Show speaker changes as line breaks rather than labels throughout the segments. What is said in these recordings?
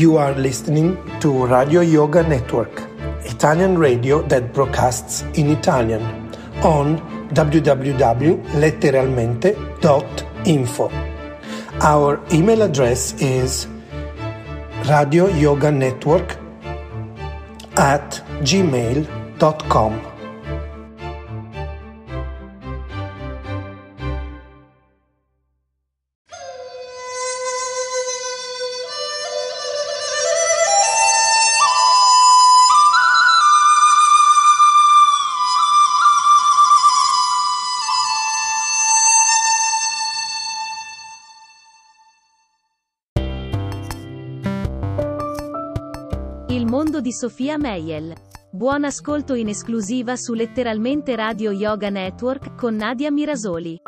You are listening to Radio Yoga Network, Italian radio that broadcasts in Italian on www.letteralmente.info. Our email address is radioyoganetwork at gmail.com.
di Sofia Meyel. Buon ascolto in esclusiva su Letteralmente Radio Yoga Network con Nadia Mirasoli.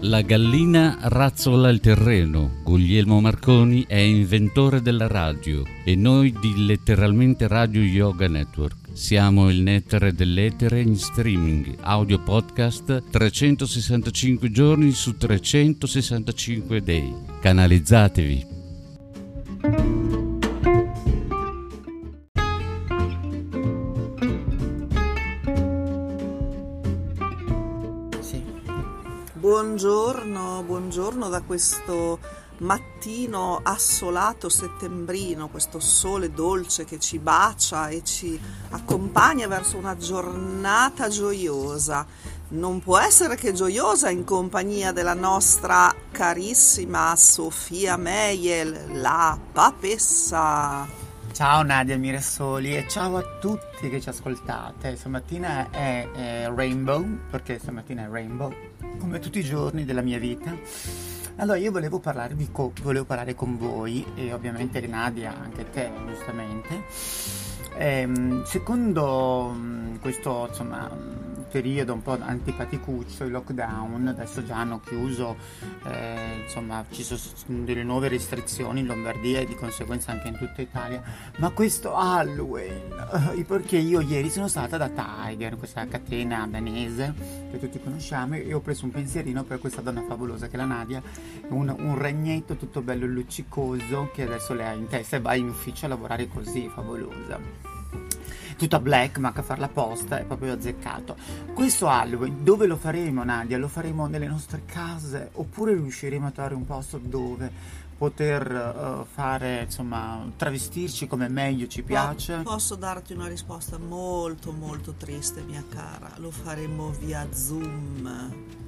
La gallina razzola il terreno. Guglielmo Marconi è inventore della radio e noi di Letteralmente Radio Yoga Network. Siamo il nettare dell'etere in streaming, audio podcast 365 giorni su 365 day. Canalizzatevi.
Sì. Buongiorno, buongiorno da questo mattino assolato settembrino, questo sole dolce che ci bacia e ci accompagna verso una giornata gioiosa. Non può essere che gioiosa in compagnia della nostra carissima Sofia Meyel, la papessa.
Ciao Nadia Mirasoli e ciao a tutti che ci ascoltate. Stamattina è, è Rainbow, perché stamattina è Rainbow, come tutti i giorni della mia vita. Allora io volevo, parlarvi co- volevo parlare con voi e ovviamente Nadia, anche te giustamente. Ehm, secondo mh, questo insomma, periodo un po' antipaticuccio, il lockdown, adesso già hanno chiuso, eh, insomma ci sono delle nuove restrizioni in Lombardia e di conseguenza anche in tutta Italia, ma questo Halloween, eh, perché io ieri sono stata da Tiger, questa catena danese che tutti conosciamo e ho preso un pensierino per questa donna favolosa che è la Nadia, un, un regnetto tutto bello luccicoso che adesso lei ha in testa e va in ufficio a lavorare così, favolosa tutta black a far la posta è proprio azzeccato questo Halloween dove lo faremo Nadia? lo faremo nelle nostre case oppure riusciremo a trovare un posto dove poter uh, fare insomma travestirci come meglio ci piace
Posso darti una risposta molto molto triste mia cara, lo faremo via Zoom.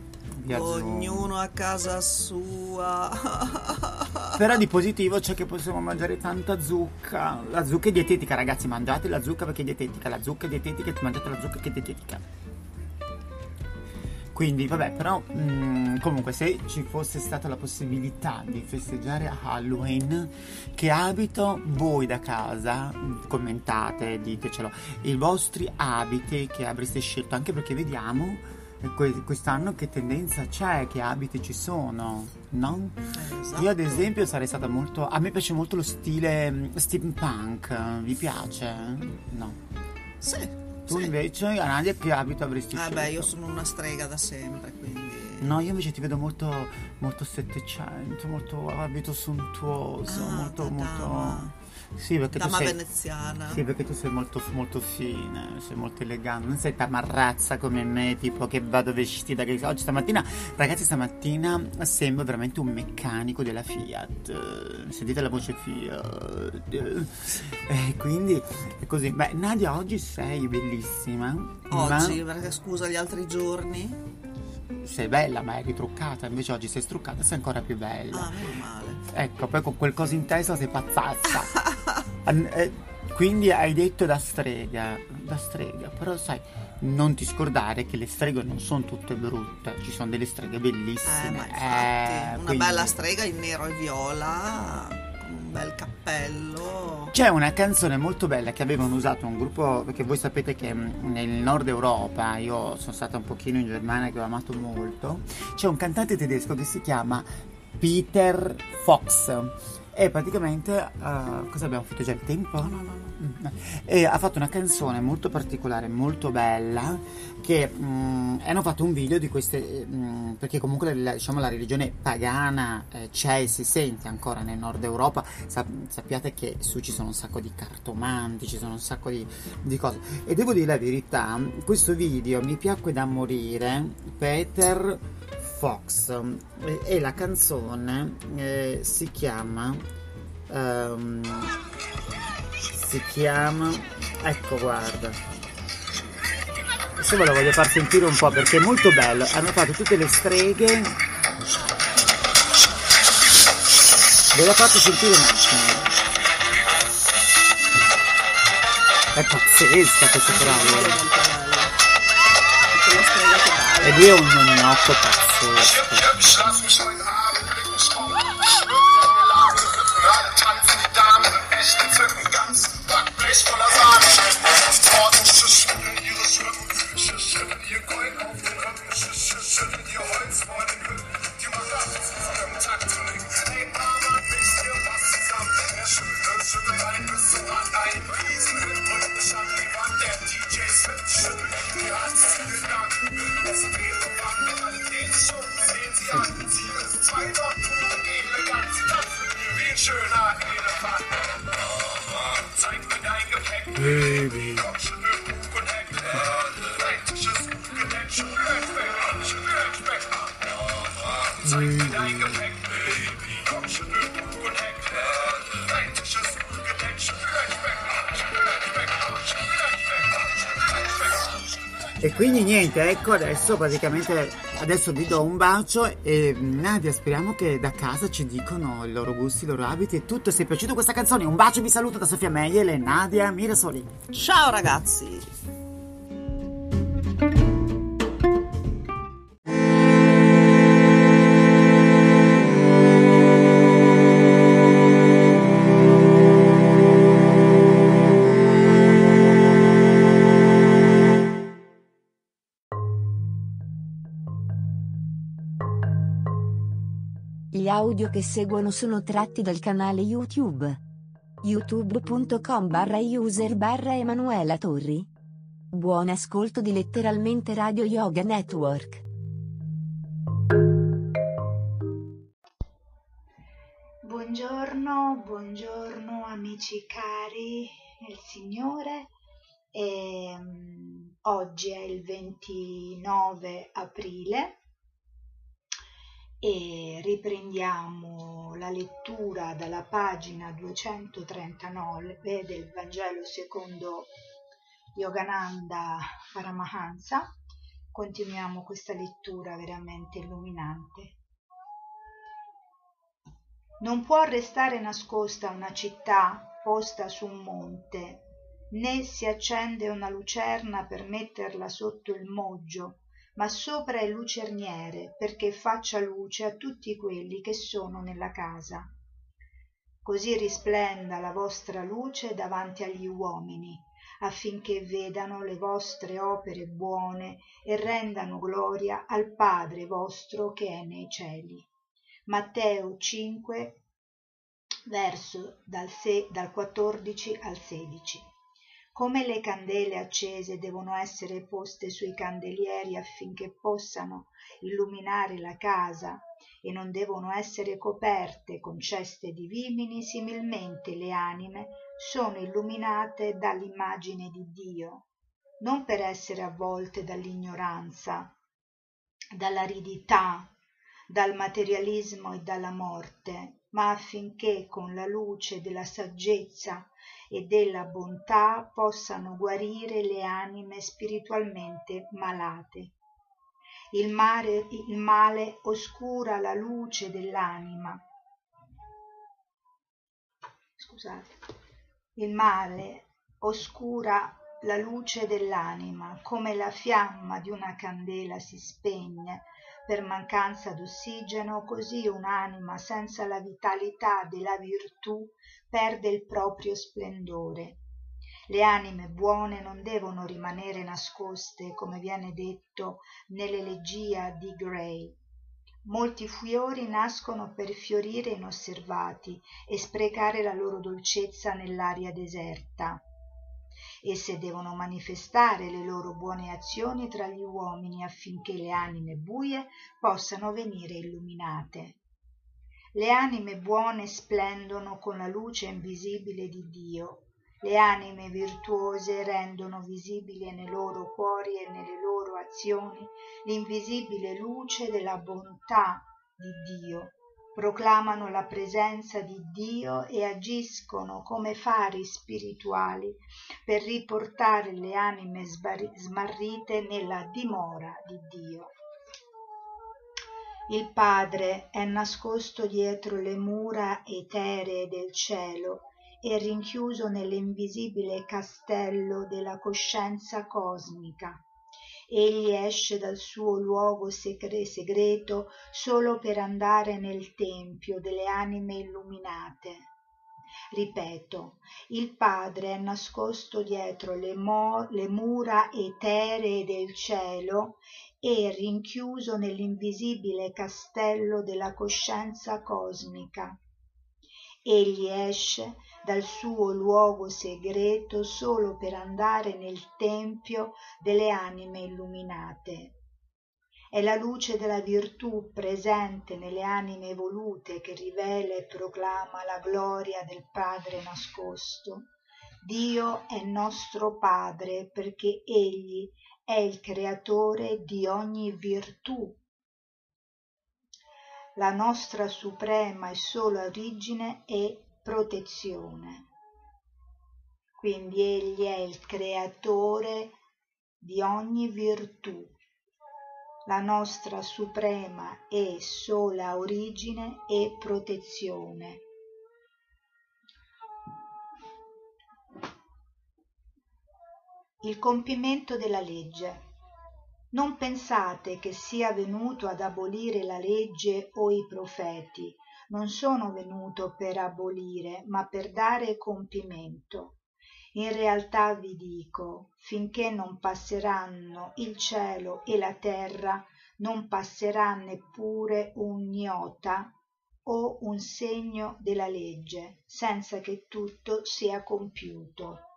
Ognuno a casa sua.
Però di positivo c'è che possiamo mangiare tanta zucca. La zucca è dietetica, ragazzi, mangiate la zucca perché è dietetica. La zucca è dietetica, mangiate la zucca che è dietetica. Quindi, vabbè, però mh, comunque se ci fosse stata la possibilità di festeggiare Halloween, che abito voi da casa, commentate, ditecelo, i vostri abiti che avreste scelto, anche perché vediamo quest'anno che tendenza c'è, che abiti ci sono, no?
Esatto.
Io ad esempio sarei stata molto... A me piace molto lo stile mh, steampunk, vi piace? No.
Sì.
Tu
sì.
invece, Nadia, che abito avresti
Eh
scelto?
beh, io sono una strega da sempre, quindi...
No, io invece ti vedo molto, molto settecento, molto abito sontuoso,
Ah,
molto,
da
molto... Sì, perché
Dama
tu sei...
veneziana.
Sì, perché tu sei molto, molto fine, sei molto elegante, non sei tamarrazza come me, tipo che vado vestita che oggi stamattina, ragazzi stamattina sembro veramente un meccanico della Fiat, sentite la voce Fiat, e quindi è così. Beh, Nadia, oggi sei bellissima,
Oggi, perché scusa gli altri giorni?
Sei bella, ma è ritruccata, invece oggi sei struccata, sei ancora più bella.
Ah, meno male.
Ecco, poi con quel coso in testa sei pazzazza. An- eh, quindi hai detto da strega, da strega, però sai, non ti scordare che le streghe non sono tutte brutte, ci sono delle streghe
Eh,
bellissime.
ma infatti,
Eh,
una
quindi-
bella strega in nero e viola, bel cappello.
C'è una canzone molto bella che avevano usato un gruppo, perché voi sapete che mh, nel nord Europa, io sono stata un pochino in Germania che ho amato molto, c'è un cantante tedesco che si chiama Peter Fox e praticamente uh, cosa abbiamo fatto già il tempo?
No, no, no.
Mm, e ha fatto una canzone molto particolare, molto bella, che um, hanno fatto un video di queste, um, perché comunque la, diciamo, la religione pagana eh, c'è e si sente ancora nel nord Europa, Sa- sappiate che su ci sono un sacco di cartomanti, ci sono un sacco di, di cose. E devo dire la verità, questo video mi piacque da morire, Peter Fox. E, la canzone eh, si chiama um, si chiama ecco guarda. Adesso ve la voglio far sentire un po' perché è molto bello. Hanno fatto tutte le streghe. Ve la faccio sentire un attimo. È pazzesca questa frase e lui è un gnocco pazzesco. Schluss. Niente, ecco adesso praticamente adesso vi do un bacio e Nadia speriamo che da casa ci dicono i loro gusti, i loro abiti e tutto. Se è piaciuta questa canzone un bacio vi saluto da Sofia Meyer e Nadia Mirasoli.
Ciao ragazzi!
Audio che seguono sono tratti dal canale YouTube. youtube.com barra user barra Emanuela Torri. Buon ascolto di letteralmente Radio Yoga Network.
Buongiorno, buongiorno amici cari nel Signore. E, um, oggi è il 29 aprile e riprendiamo la lettura dalla pagina 239 del Vangelo secondo Yogananda Paramahansa. Continuiamo questa lettura veramente illuminante. Non può restare nascosta una città posta su un monte, né si accende una lucerna per metterla sotto il moggio ma sopra il lucerniere perché faccia luce a tutti quelli che sono nella casa così risplenda la vostra luce davanti agli uomini affinché vedano le vostre opere buone e rendano gloria al Padre vostro che è nei cieli. Matteo 5, verso dal, se, dal 14 al 16 come le candele accese devono essere poste sui candelieri affinché possano illuminare la casa e non devono essere coperte con ceste di vimini, similmente le anime sono illuminate dall'immagine di Dio, non per essere avvolte dall'ignoranza, dall'aridità, dal materialismo e dalla morte, ma affinché con la luce della saggezza e della bontà possano guarire le anime spiritualmente malate. Il, mare, il male oscura la luce dell'anima. Scusate. Il male oscura la luce dell'anima, come la fiamma di una candela si spegne per mancanza d'ossigeno, così un'anima senza la vitalità della virtù perde il proprio splendore. Le anime buone non devono rimanere nascoste, come viene detto nell'elegia di Gray, Molti fiori nascono per fiorire inosservati e sprecare la loro dolcezza nell'aria deserta. Esse devono manifestare le loro buone azioni tra gli uomini affinché le anime buie possano venire illuminate. Le anime buone splendono con la luce invisibile di Dio le anime virtuose rendono visibile nei loro cuori e nelle loro azioni l'invisibile luce della bontà di Dio, proclamano la presenza di Dio e agiscono come fari spirituali per riportare le anime smarrite nella dimora di Dio. Il Padre è nascosto dietro le mura eteree del cielo e rinchiuso nell'invisibile castello della coscienza cosmica. Egli esce dal suo luogo segreto solo per andare nel tempio delle anime illuminate. Ripeto, il Padre è nascosto dietro le, mo- le mura eteree del cielo e rinchiuso nell'invisibile castello della coscienza cosmica. Egli esce dal suo luogo segreto solo per andare nel tempio delle anime illuminate. È la luce della virtù presente nelle anime evolute che rivela e proclama la gloria del Padre nascosto. Dio è nostro Padre perché Egli è il creatore di ogni virtù la nostra suprema e sola origine e protezione. Quindi Egli è il creatore di ogni virtù, la nostra suprema e sola origine e protezione. Il compimento della legge. Non pensate che sia venuto ad abolire la legge o i profeti. Non sono venuto per abolire, ma per dare compimento. In realtà vi dico, finché non passeranno il cielo e la terra, non passerà neppure un iota o un segno della legge, senza che tutto sia compiuto.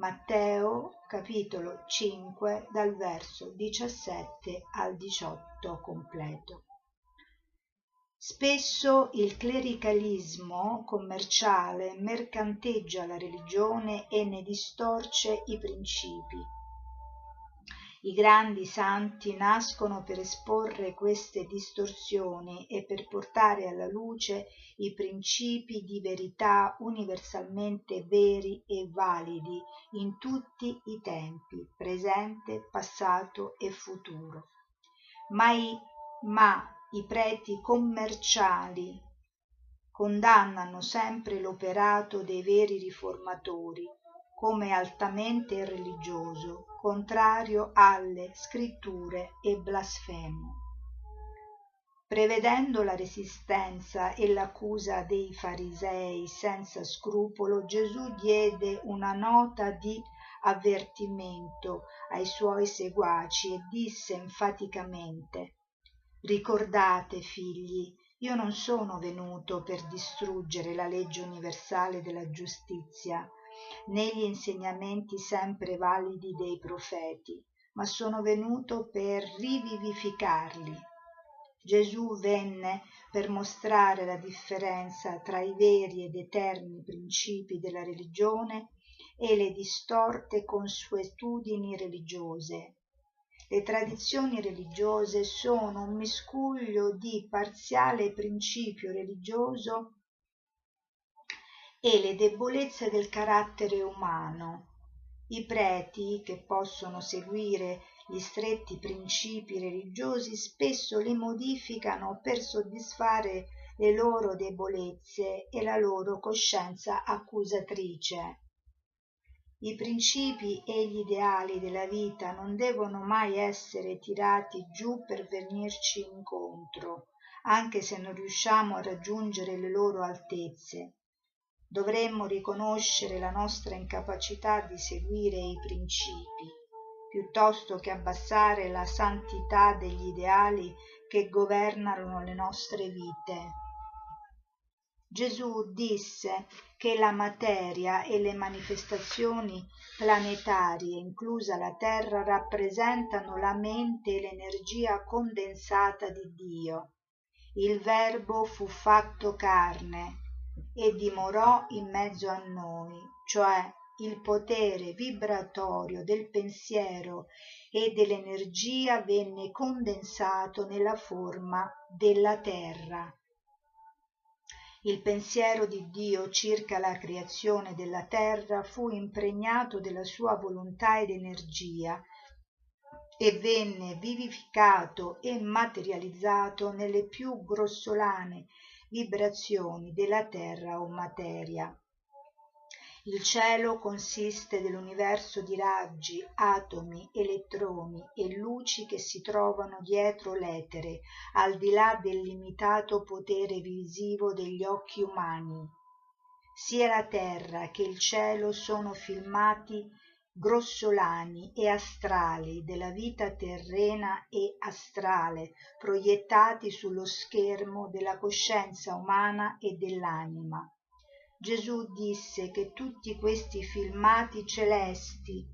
Matteo capitolo 5 dal verso 17 al 18 completo. Spesso il clericalismo commerciale mercanteggia la religione e ne distorce i principi i grandi santi nascono per esporre queste distorsioni e per portare alla luce i principi di verità universalmente veri e validi in tutti i tempi, presente, passato e futuro. Ma i, ma i preti commerciali condannano sempre l'operato dei veri riformatori come altamente irreligioso, contrario alle scritture e blasfemo. Prevedendo la resistenza e l'accusa dei farisei senza scrupolo, Gesù diede una nota di avvertimento ai suoi seguaci e disse enfaticamente Ricordate, figli, io non sono venuto per distruggere la legge universale della giustizia, negli insegnamenti sempre validi dei profeti, ma sono venuto per rivivificarli. Gesù venne per mostrare la differenza tra i veri ed eterni principi della religione e le distorte consuetudini religiose. Le tradizioni religiose sono un miscuglio di parziale principio religioso e le debolezze del carattere umano. I preti, che possono seguire gli stretti principi religiosi, spesso li modificano per soddisfare le loro debolezze e la loro coscienza accusatrice. I principi e gli ideali della vita non devono mai essere tirati giù per venirci incontro, anche se non riusciamo a raggiungere le loro altezze dovremmo riconoscere la nostra incapacità di seguire i principi piuttosto che abbassare la santità degli ideali che governano le nostre vite. Gesù disse che la materia e le manifestazioni planetarie, inclusa la Terra, rappresentano la mente e l'energia condensata di Dio. Il Verbo fu fatto carne e dimorò in mezzo a noi, cioè il potere vibratorio del pensiero e dell'energia venne condensato nella forma della terra. Il pensiero di Dio circa la creazione della terra fu impregnato della sua volontà ed energia e venne vivificato e materializzato nelle più grossolane vibrazioni della terra o materia. Il cielo consiste dell'universo di raggi, atomi, elettroni e luci che si trovano dietro l'etere, al di là del limitato potere visivo degli occhi umani. Sia la terra che il cielo sono filmati grossolani e astrali della vita terrena e astrale proiettati sullo schermo della coscienza umana e dell'anima. Gesù disse che tutti questi filmati celesti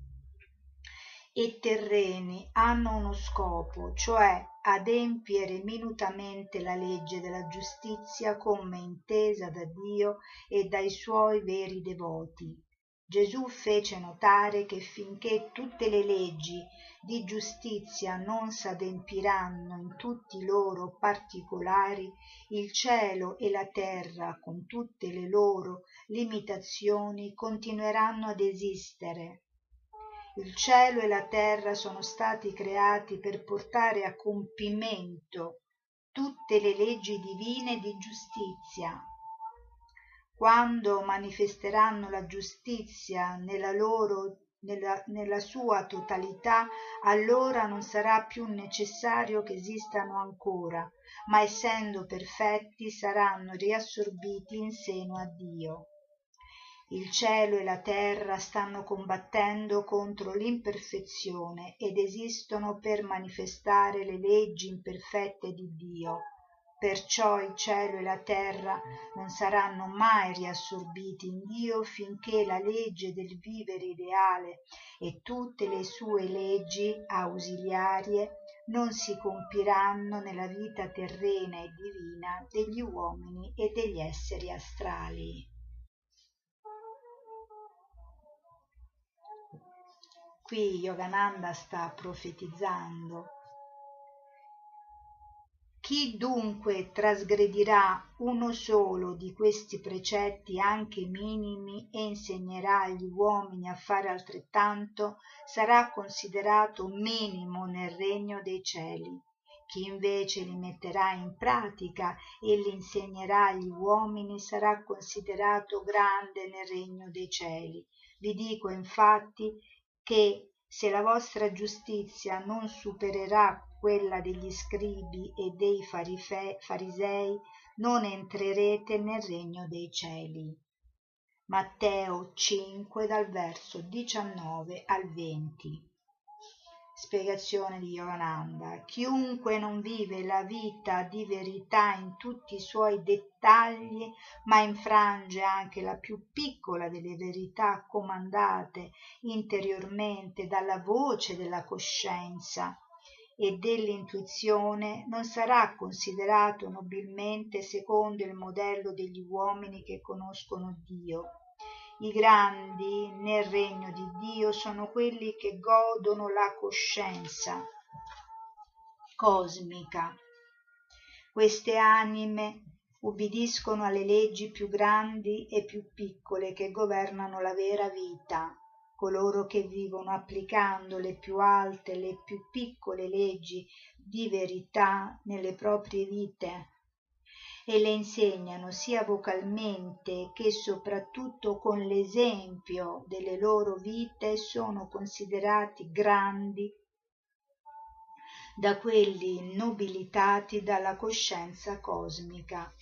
e terreni hanno uno scopo, cioè adempiere minutamente la legge della giustizia come intesa da Dio e dai suoi veri devoti. Gesù fece notare che finché tutte le leggi di giustizia non s'adempiranno in tutti i loro particolari, il cielo e la terra, con tutte le loro limitazioni, continueranno ad esistere. Il cielo e la terra sono stati creati per portare a compimento tutte le leggi divine di giustizia quando manifesteranno la giustizia nella, loro, nella, nella sua totalità, allora non sarà più necessario che esistano ancora, ma essendo perfetti saranno riassorbiti in seno a Dio. Il cielo e la terra stanno combattendo contro l'imperfezione ed esistono per manifestare le leggi imperfette di Dio perciò il cielo e la terra non saranno mai riassorbiti in Dio finché la legge del vivere ideale e tutte le sue leggi ausiliarie non si compiranno nella vita terrena e divina degli uomini e degli esseri astrali. Qui Yogananda sta profetizzando chi dunque trasgredirà uno solo di questi precetti anche minimi e insegnerà agli uomini a fare altrettanto sarà considerato minimo nel regno dei cieli. Chi invece li metterà in pratica e li insegnerà agli uomini sarà considerato grande nel regno dei cieli. Vi dico infatti che se la vostra giustizia non supererà quella degli scribi e dei farisei non entrerete nel regno dei cieli. Matteo 5 dal verso 19 al 20. Spiegazione di Yogananda. Chiunque non vive la vita di verità in tutti i suoi dettagli, ma infrange anche la più piccola delle verità comandate interiormente dalla voce della coscienza, e dell'intuizione non sarà considerato nobilmente secondo il modello degli uomini che conoscono Dio. I grandi nel regno di Dio sono quelli che godono la coscienza cosmica. Queste anime ubbidiscono alle leggi più grandi e più piccole che governano la vera vita coloro che vivono applicando le più alte le più piccole leggi di verità nelle proprie vite e le insegnano sia vocalmente che soprattutto con l'esempio delle loro vite sono considerati grandi da quelli nobilitati dalla coscienza cosmica.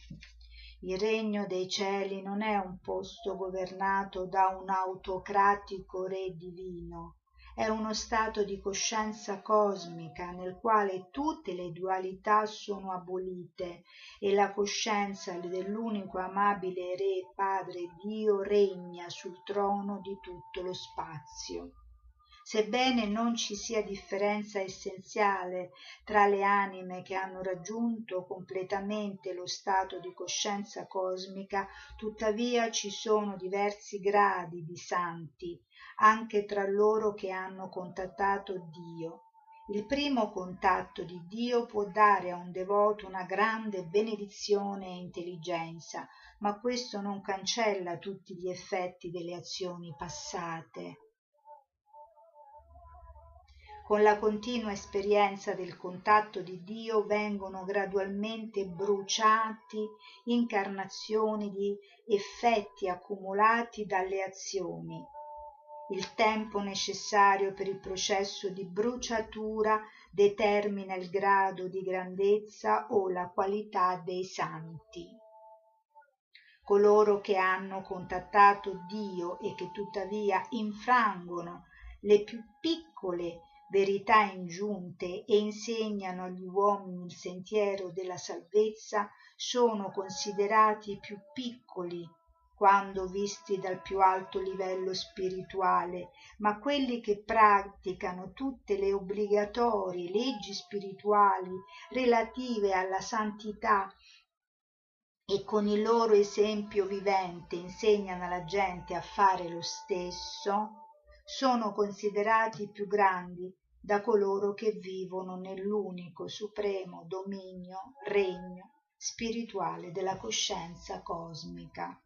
Il regno dei cieli non è un posto governato da un autocratico re divino è uno stato di coscienza cosmica nel quale tutte le dualità sono abolite e la coscienza dell'unico amabile Re Padre Dio regna sul trono di tutto lo spazio. Sebbene non ci sia differenza essenziale tra le anime che hanno raggiunto completamente lo stato di coscienza cosmica, tuttavia ci sono diversi gradi di santi anche tra loro che hanno contattato Dio. Il primo contatto di Dio può dare a un devoto una grande benedizione e intelligenza, ma questo non cancella tutti gli effetti delle azioni passate con la continua esperienza del contatto di Dio vengono gradualmente bruciati incarnazioni di effetti accumulati dalle azioni. Il tempo necessario per il processo di bruciatura determina il grado di grandezza o la qualità dei santi. Coloro che hanno contattato Dio e che tuttavia infrangono le più piccole verità ingiunte e insegnano agli uomini il sentiero della salvezza sono considerati più piccoli quando visti dal più alto livello spirituale, ma quelli che praticano tutte le obbligatorie leggi spirituali relative alla santità e con il loro esempio vivente insegnano alla gente a fare lo stesso, sono considerati più grandi da coloro che vivono nell'unico supremo dominio, regno spirituale della coscienza cosmica.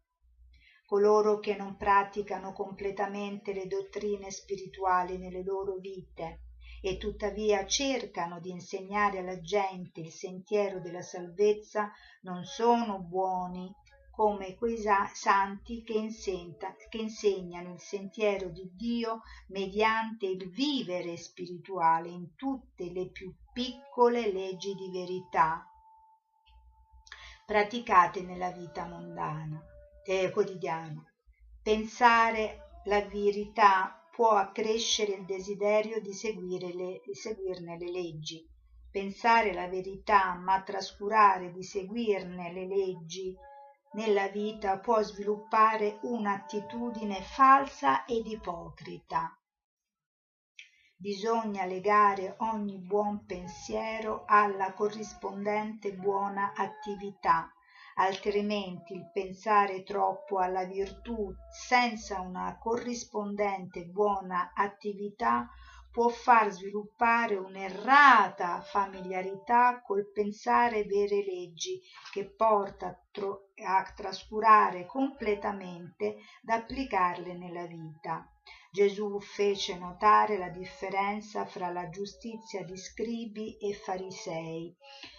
Coloro che non praticano completamente le dottrine spirituali nelle loro vite e tuttavia cercano di insegnare alla gente il sentiero della salvezza non sono buoni come quei santi che, insenta, che insegnano il sentiero di Dio mediante il vivere spirituale in tutte le più piccole leggi di verità praticate nella vita mondana eh, quotidiana. Pensare la verità può accrescere il desiderio di, le, di seguirne le leggi. Pensare la verità ma trascurare di seguirne le leggi nella vita può sviluppare un'attitudine falsa ed ipocrita. Bisogna legare ogni buon pensiero alla corrispondente buona attività, altrimenti il pensare troppo alla virtù senza una corrispondente buona attività può far sviluppare un'errata familiarità col pensare vere leggi che porta a, tro- a trascurare completamente d'applicarle nella vita. Gesù fece notare la differenza fra la giustizia di scribi e farisei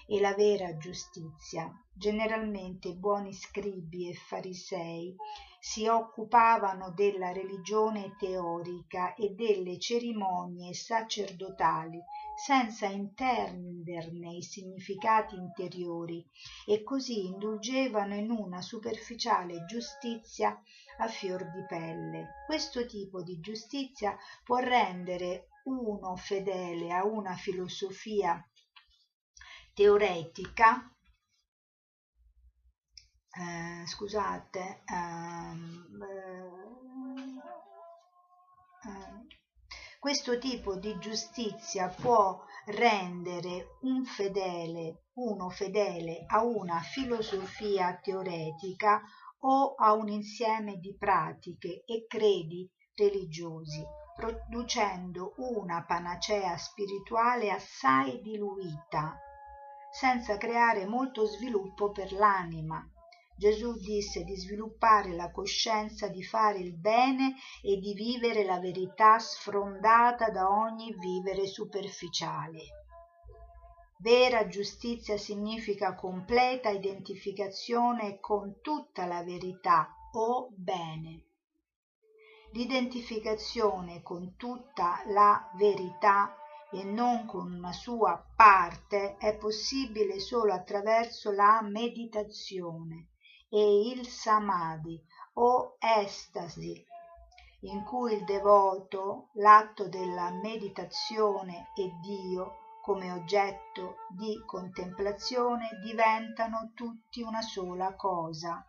e la vera giustizia. Generalmente i buoni scribi e farisei si occupavano della religione teorica e delle cerimonie sacerdotali senza intenderne i significati interiori e così indulgevano in una superficiale giustizia a fior di pelle. Questo tipo di giustizia può rendere uno fedele a una filosofia teoretica eh, scusate ehm, eh, eh, questo tipo di giustizia può rendere un fedele uno fedele a una filosofia teoretica o a un insieme di pratiche e credi religiosi producendo una panacea spirituale assai diluita senza creare molto sviluppo per l'anima Gesù disse di sviluppare la coscienza di fare il bene e di vivere la verità sfrondata da ogni vivere superficiale. Vera giustizia significa completa identificazione con tutta la verità o bene. L'identificazione con tutta la verità e non con una sua parte è possibile solo attraverso la meditazione e il samadhi o estasi in cui il devoto, l'atto della meditazione e Dio come oggetto di contemplazione diventano tutti una sola cosa.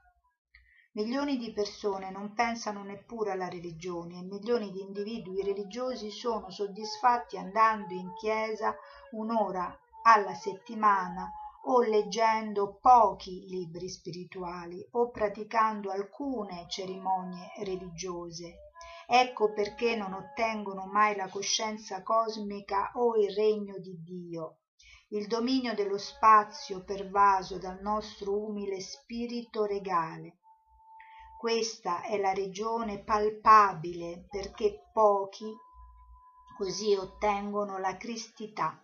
Milioni di persone non pensano neppure alla religione e milioni di individui religiosi sono soddisfatti andando in chiesa un'ora alla settimana o leggendo pochi libri spirituali o praticando alcune cerimonie religiose. Ecco perché non ottengono mai la coscienza cosmica o il regno di Dio, il dominio dello spazio pervaso dal nostro umile spirito regale. Questa è la regione palpabile perché pochi così ottengono la cristità.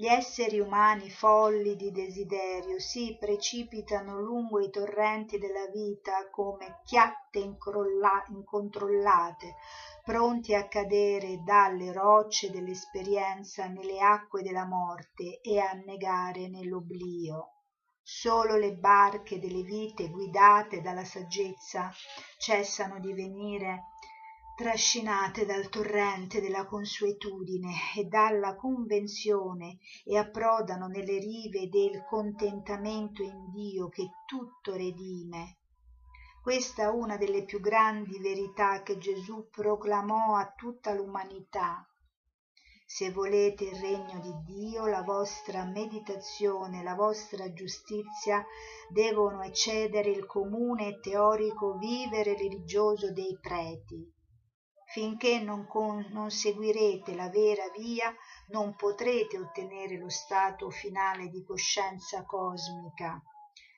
Gli esseri umani folli di desiderio si precipitano lungo i torrenti della vita come chiatte incontrollate, pronti a cadere dalle rocce dell'esperienza nelle acque della morte e a annegare nell'oblio. Solo le barche delle vite guidate dalla saggezza cessano di venire trascinate dal torrente della consuetudine e dalla convenzione e approdano nelle rive del contentamento in Dio che tutto redime. Questa è una delle più grandi verità che Gesù proclamò a tutta l'umanità se volete il regno di Dio, la vostra meditazione, la vostra giustizia devono eccedere il comune e teorico vivere religioso dei preti. Finché non, con, non seguirete la vera via, non potrete ottenere lo stato finale di coscienza cosmica,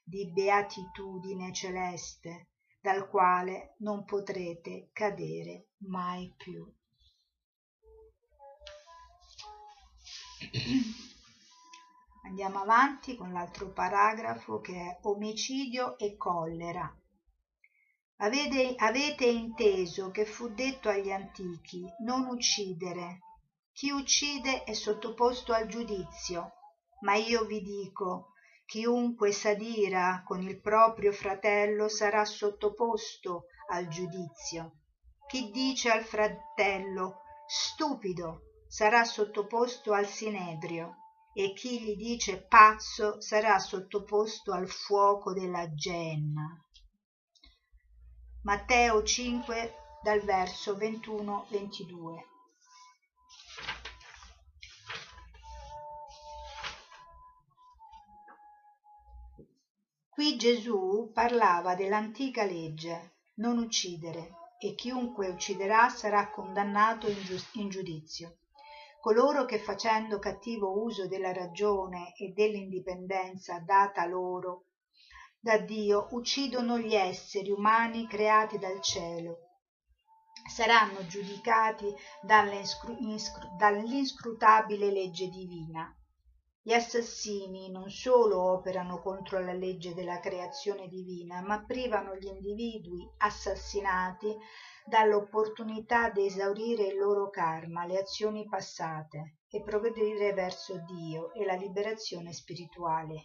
di beatitudine celeste, dal quale non potrete cadere mai più. Andiamo avanti con l'altro paragrafo che è omicidio e collera. Avete, avete inteso che fu detto agli antichi non uccidere. Chi uccide è sottoposto al giudizio, ma io vi dico chiunque s'adira con il proprio fratello sarà sottoposto al giudizio. Chi dice al fratello stupido sarà sottoposto al sinedrio e chi gli dice pazzo sarà sottoposto al fuoco della genna. Matteo 5 dal verso 21-22. Qui Gesù parlava dell'antica legge, non uccidere, e chiunque ucciderà sarà condannato in, giu- in giudizio coloro che facendo cattivo uso della ragione e dell'indipendenza data loro da Dio uccidono gli esseri umani creati dal cielo saranno giudicati dall'inscrutabile legge divina. Gli assassini non solo operano contro la legge della creazione divina, ma privano gli individui assassinati dall'opportunità di esaurire il loro karma, le azioni passate, e progredire verso Dio e la liberazione spirituale.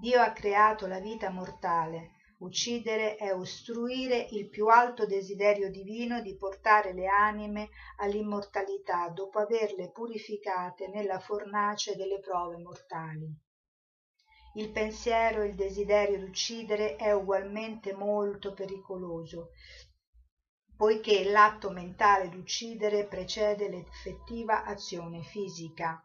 Dio ha creato la vita mortale. Uccidere è ostruire il più alto desiderio divino di portare le anime all'immortalità dopo averle purificate nella fornace delle prove mortali. Il pensiero e il desiderio d'uccidere è ugualmente molto pericoloso, poiché l'atto mentale d'uccidere precede l'effettiva azione fisica.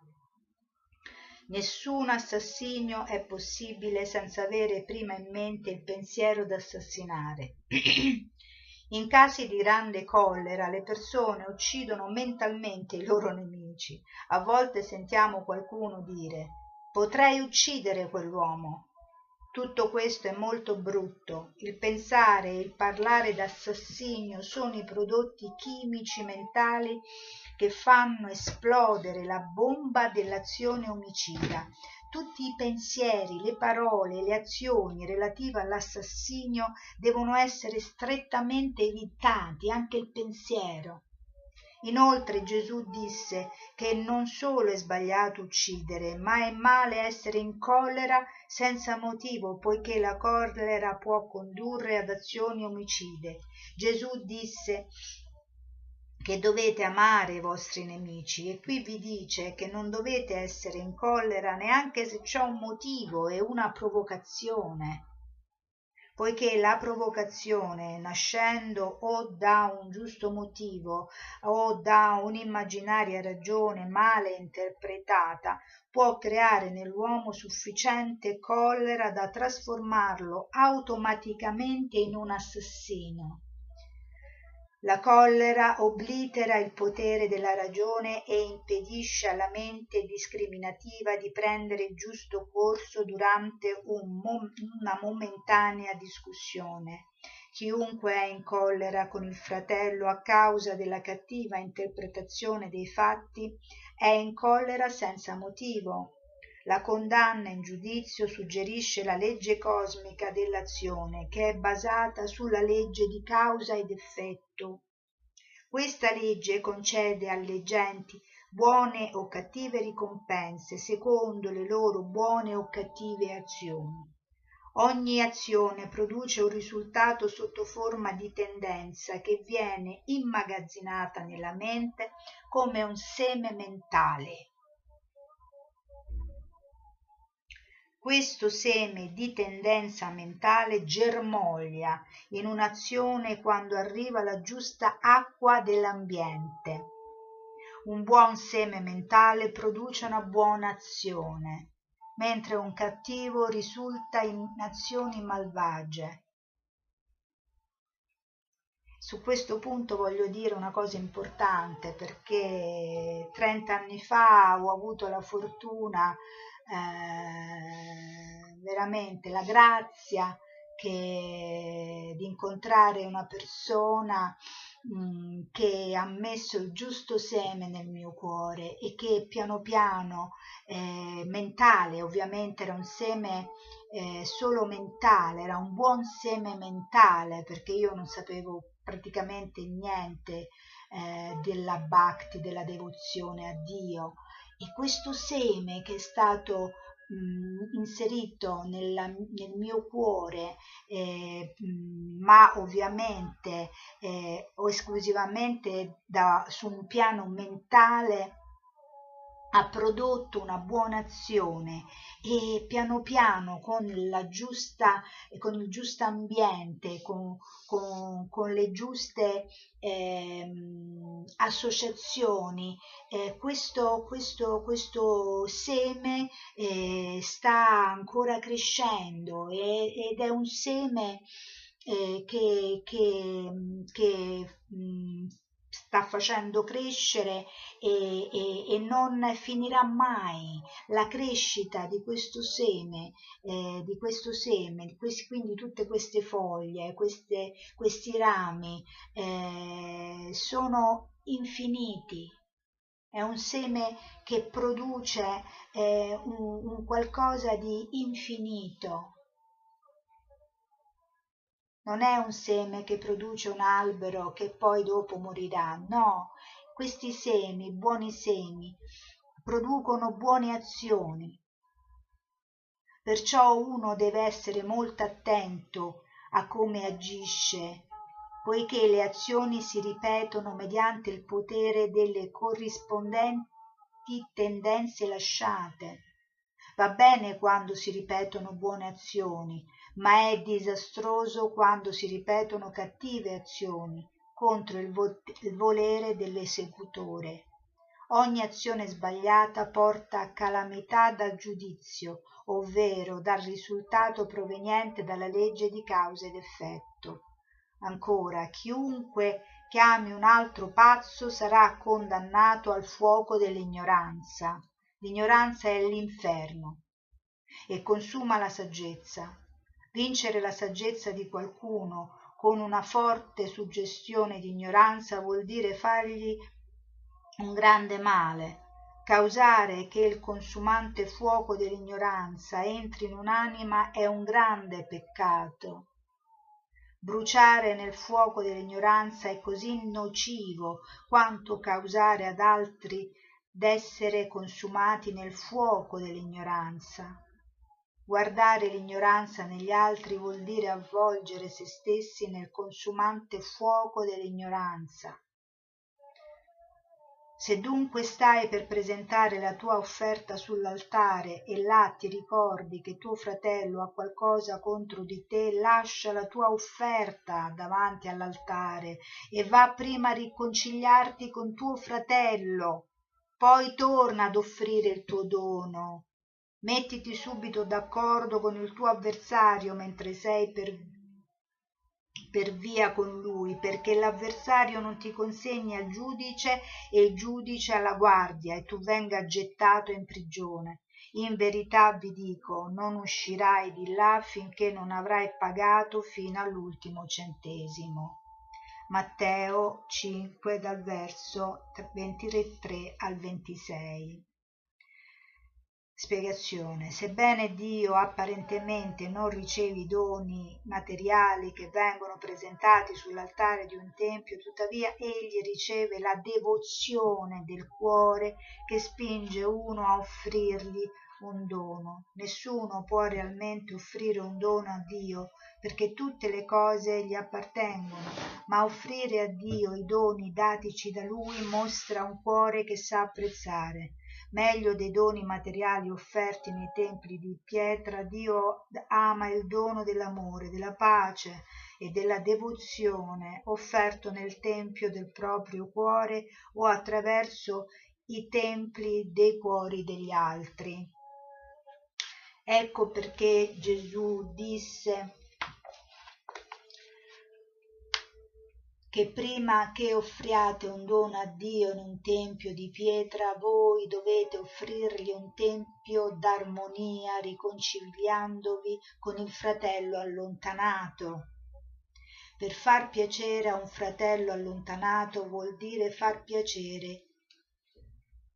Nessun assassinio è possibile senza avere prima in mente il pensiero d'assassinare. In casi di grande collera le persone uccidono mentalmente i loro nemici. A volte sentiamo qualcuno dire potrei uccidere quell'uomo tutto questo è molto brutto il pensare e il parlare d'assassinio sono i prodotti chimici mentali che fanno esplodere la bomba dell'azione omicida tutti i pensieri le parole le azioni relative all'assassinio devono essere strettamente evitati anche il pensiero Inoltre Gesù disse che non solo è sbagliato uccidere, ma è male essere in collera senza motivo, poiché la collera può condurre ad azioni omicide. Gesù disse che dovete amare i vostri nemici. E qui vi dice che non dovete essere in collera neanche se c'è un motivo e una provocazione. Poiché la provocazione nascendo o da un giusto motivo o da un'immaginaria ragione male interpretata può creare nell'uomo sufficiente collera da trasformarlo automaticamente in un assassino la collera oblitera il potere della ragione e impedisce alla mente discriminativa di prendere il giusto corso durante un mom- una momentanea discussione. Chiunque è in collera con il fratello a causa della cattiva interpretazione dei fatti è in collera senza motivo la condanna in giudizio suggerisce la legge cosmica dell'azione che è basata sulla legge di causa ed effetto. Questa legge concede alle genti buone o cattive ricompense secondo le loro buone o cattive azioni. Ogni azione produce un risultato sotto forma di tendenza che viene immagazzinata nella mente come un seme mentale questo seme di tendenza mentale germoglia in un'azione quando arriva la giusta acqua dell'ambiente. Un buon seme mentale produce una buona azione, mentre un cattivo risulta in azioni malvagie. Su questo punto voglio dire una cosa importante perché 30 anni fa ho avuto la fortuna eh, veramente la grazia che, di incontrare una persona mm, che ha messo il giusto seme nel mio cuore e che piano piano eh, mentale, ovviamente era un seme eh, solo mentale, era un buon seme mentale perché io non sapevo praticamente niente eh, della bhakti, della devozione a Dio e questo seme che è stato mh, inserito nella, nel mio cuore, eh, mh, ma ovviamente eh, o esclusivamente da, su un piano mentale, ha prodotto una buona azione e piano piano con, giusta, con il giusto ambiente, con, con, con le giuste eh, associazioni, eh, questo, questo, questo, seme eh, sta ancora crescendo e, ed è un seme eh, che, che, che mh, sta facendo crescere e, e, e, non finirà mai la crescita di questo seme, eh, di questo seme, di questi, quindi tutte queste foglie, queste, questi rami eh, sono infiniti. È un seme che produce eh, un, un qualcosa di infinito, non è un seme che produce un albero che poi dopo morirà, no, questi semi, buoni semi, producono buone azioni. Perciò uno deve essere molto attento a come agisce, poiché le azioni si ripetono mediante il potere delle corrispondenti tendenze lasciate. Va bene quando si ripetono buone azioni, ma è disastroso quando si ripetono cattive azioni contro il, vo- il volere dell'esecutore. Ogni azione sbagliata porta a calamità dal giudizio, ovvero dal risultato proveniente dalla legge di causa ed effetto. Ancora, chiunque chiami un altro pazzo sarà condannato al fuoco dell'ignoranza. L'ignoranza è l'inferno e consuma la saggezza. Vincere la saggezza di qualcuno con una forte suggestione di ignoranza vuol dire fargli un grande male, causare che il consumante fuoco dell'ignoranza entri in un'anima è un grande peccato. Bruciare nel fuoco dell'ignoranza è così nocivo quanto causare ad altri d'essere consumati nel fuoco dell'ignoranza. Guardare l'ignoranza negli altri vuol dire avvolgere se stessi nel consumante fuoco dell'ignoranza. Se dunque stai per presentare la tua offerta sull'altare e là ti ricordi che tuo fratello ha qualcosa contro di te, lascia la tua offerta davanti all'altare e va prima a riconciliarti con tuo fratello, poi torna ad offrire il tuo dono. Mettiti subito d'accordo con il tuo avversario mentre sei per per via con lui, perché l'avversario non ti consegni al giudice e il giudice alla guardia e tu venga gettato in prigione. In verità vi dico, non uscirai di là finché non avrai pagato fino all'ultimo centesimo. Matteo 5 dal verso 23 al 26. Spiegazione. Sebbene Dio apparentemente non ricevi i doni materiali che vengono presentati sull'altare di un tempio, tuttavia egli riceve la devozione del cuore che spinge uno a offrirgli un dono. Nessuno può realmente offrire un dono a Dio perché tutte le cose gli appartengono, ma offrire a Dio i doni datici da Lui mostra un cuore che sa apprezzare meglio dei doni materiali offerti nei templi di pietra, Dio ama il dono dell'amore, della pace e della devozione offerto nel tempio del proprio cuore o attraverso i templi dei cuori degli altri. Ecco perché Gesù disse che prima che offriate un dono a Dio in un tempio di pietra, voi dovete offrirgli un tempio d'armonia, riconciliandovi con il fratello allontanato. Per far piacere a un fratello allontanato vuol dire far piacere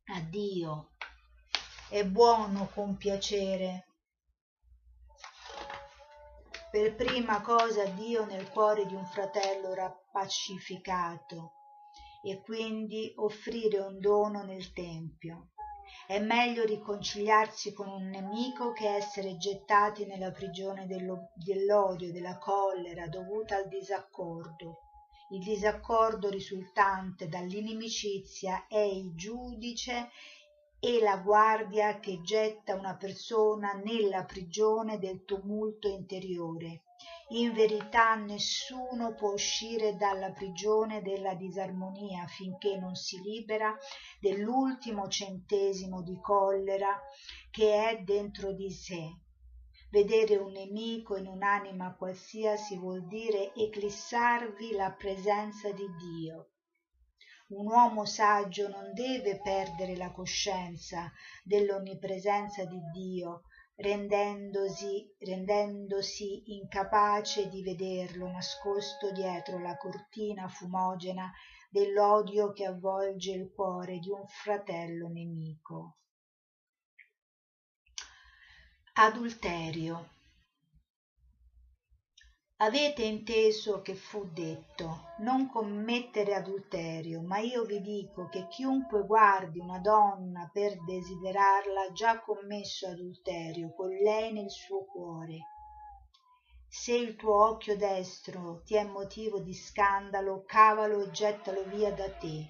a Dio. È buono compiacere per prima cosa Dio nel cuore di un fratello pacificato e quindi offrire un dono nel Tempio. È meglio riconciliarsi con un nemico che essere gettati nella prigione dell'odio, della collera dovuta al disaccordo. Il disaccordo risultante dall'inimicizia è il giudice e la guardia che getta una persona nella prigione del tumulto interiore. In verità nessuno può uscire dalla prigione della disarmonia finché non si libera dell'ultimo centesimo di collera che è dentro di sé. Vedere un nemico in un'anima qualsiasi vuol dire eclissarvi la presenza di Dio un uomo saggio non deve perdere la coscienza dell'onnipresenza di Dio, rendendosi, rendendosi incapace di vederlo nascosto dietro la cortina fumogena dell'odio che avvolge il cuore di un fratello nemico. Adulterio Avete inteso che fu detto, non commettere adulterio, ma io vi dico che chiunque guardi una donna per desiderarla ha già commesso adulterio con lei nel suo cuore. Se il tuo occhio destro ti è motivo di scandalo, cavalo e gettalo via da te.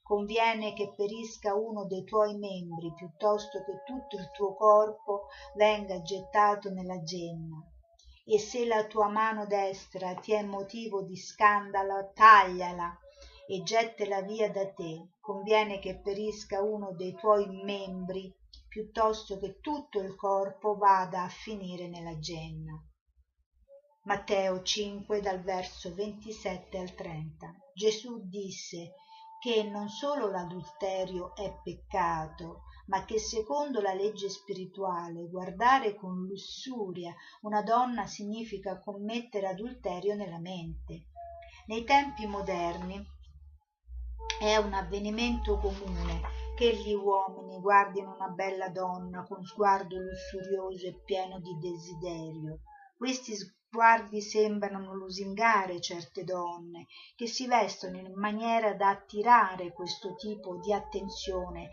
Conviene che perisca uno dei tuoi membri piuttosto che tutto il tuo corpo venga gettato nella genna e se la tua mano destra ti è motivo di scandalo tagliala e gettela via da te. Conviene che perisca uno dei tuoi membri piuttosto che tutto il corpo vada a finire nella genna. Matteo 5 dal verso 27 al 30 Gesù disse che non solo l'adulterio è peccato ma che secondo la legge spirituale guardare con lussuria una donna significa commettere adulterio nella mente. Nei tempi moderni è un avvenimento comune che gli uomini guardino una bella donna con sguardo lussurioso e pieno di desiderio. Questi sguardi sembrano lusingare certe donne che si vestono in maniera da attirare questo tipo di attenzione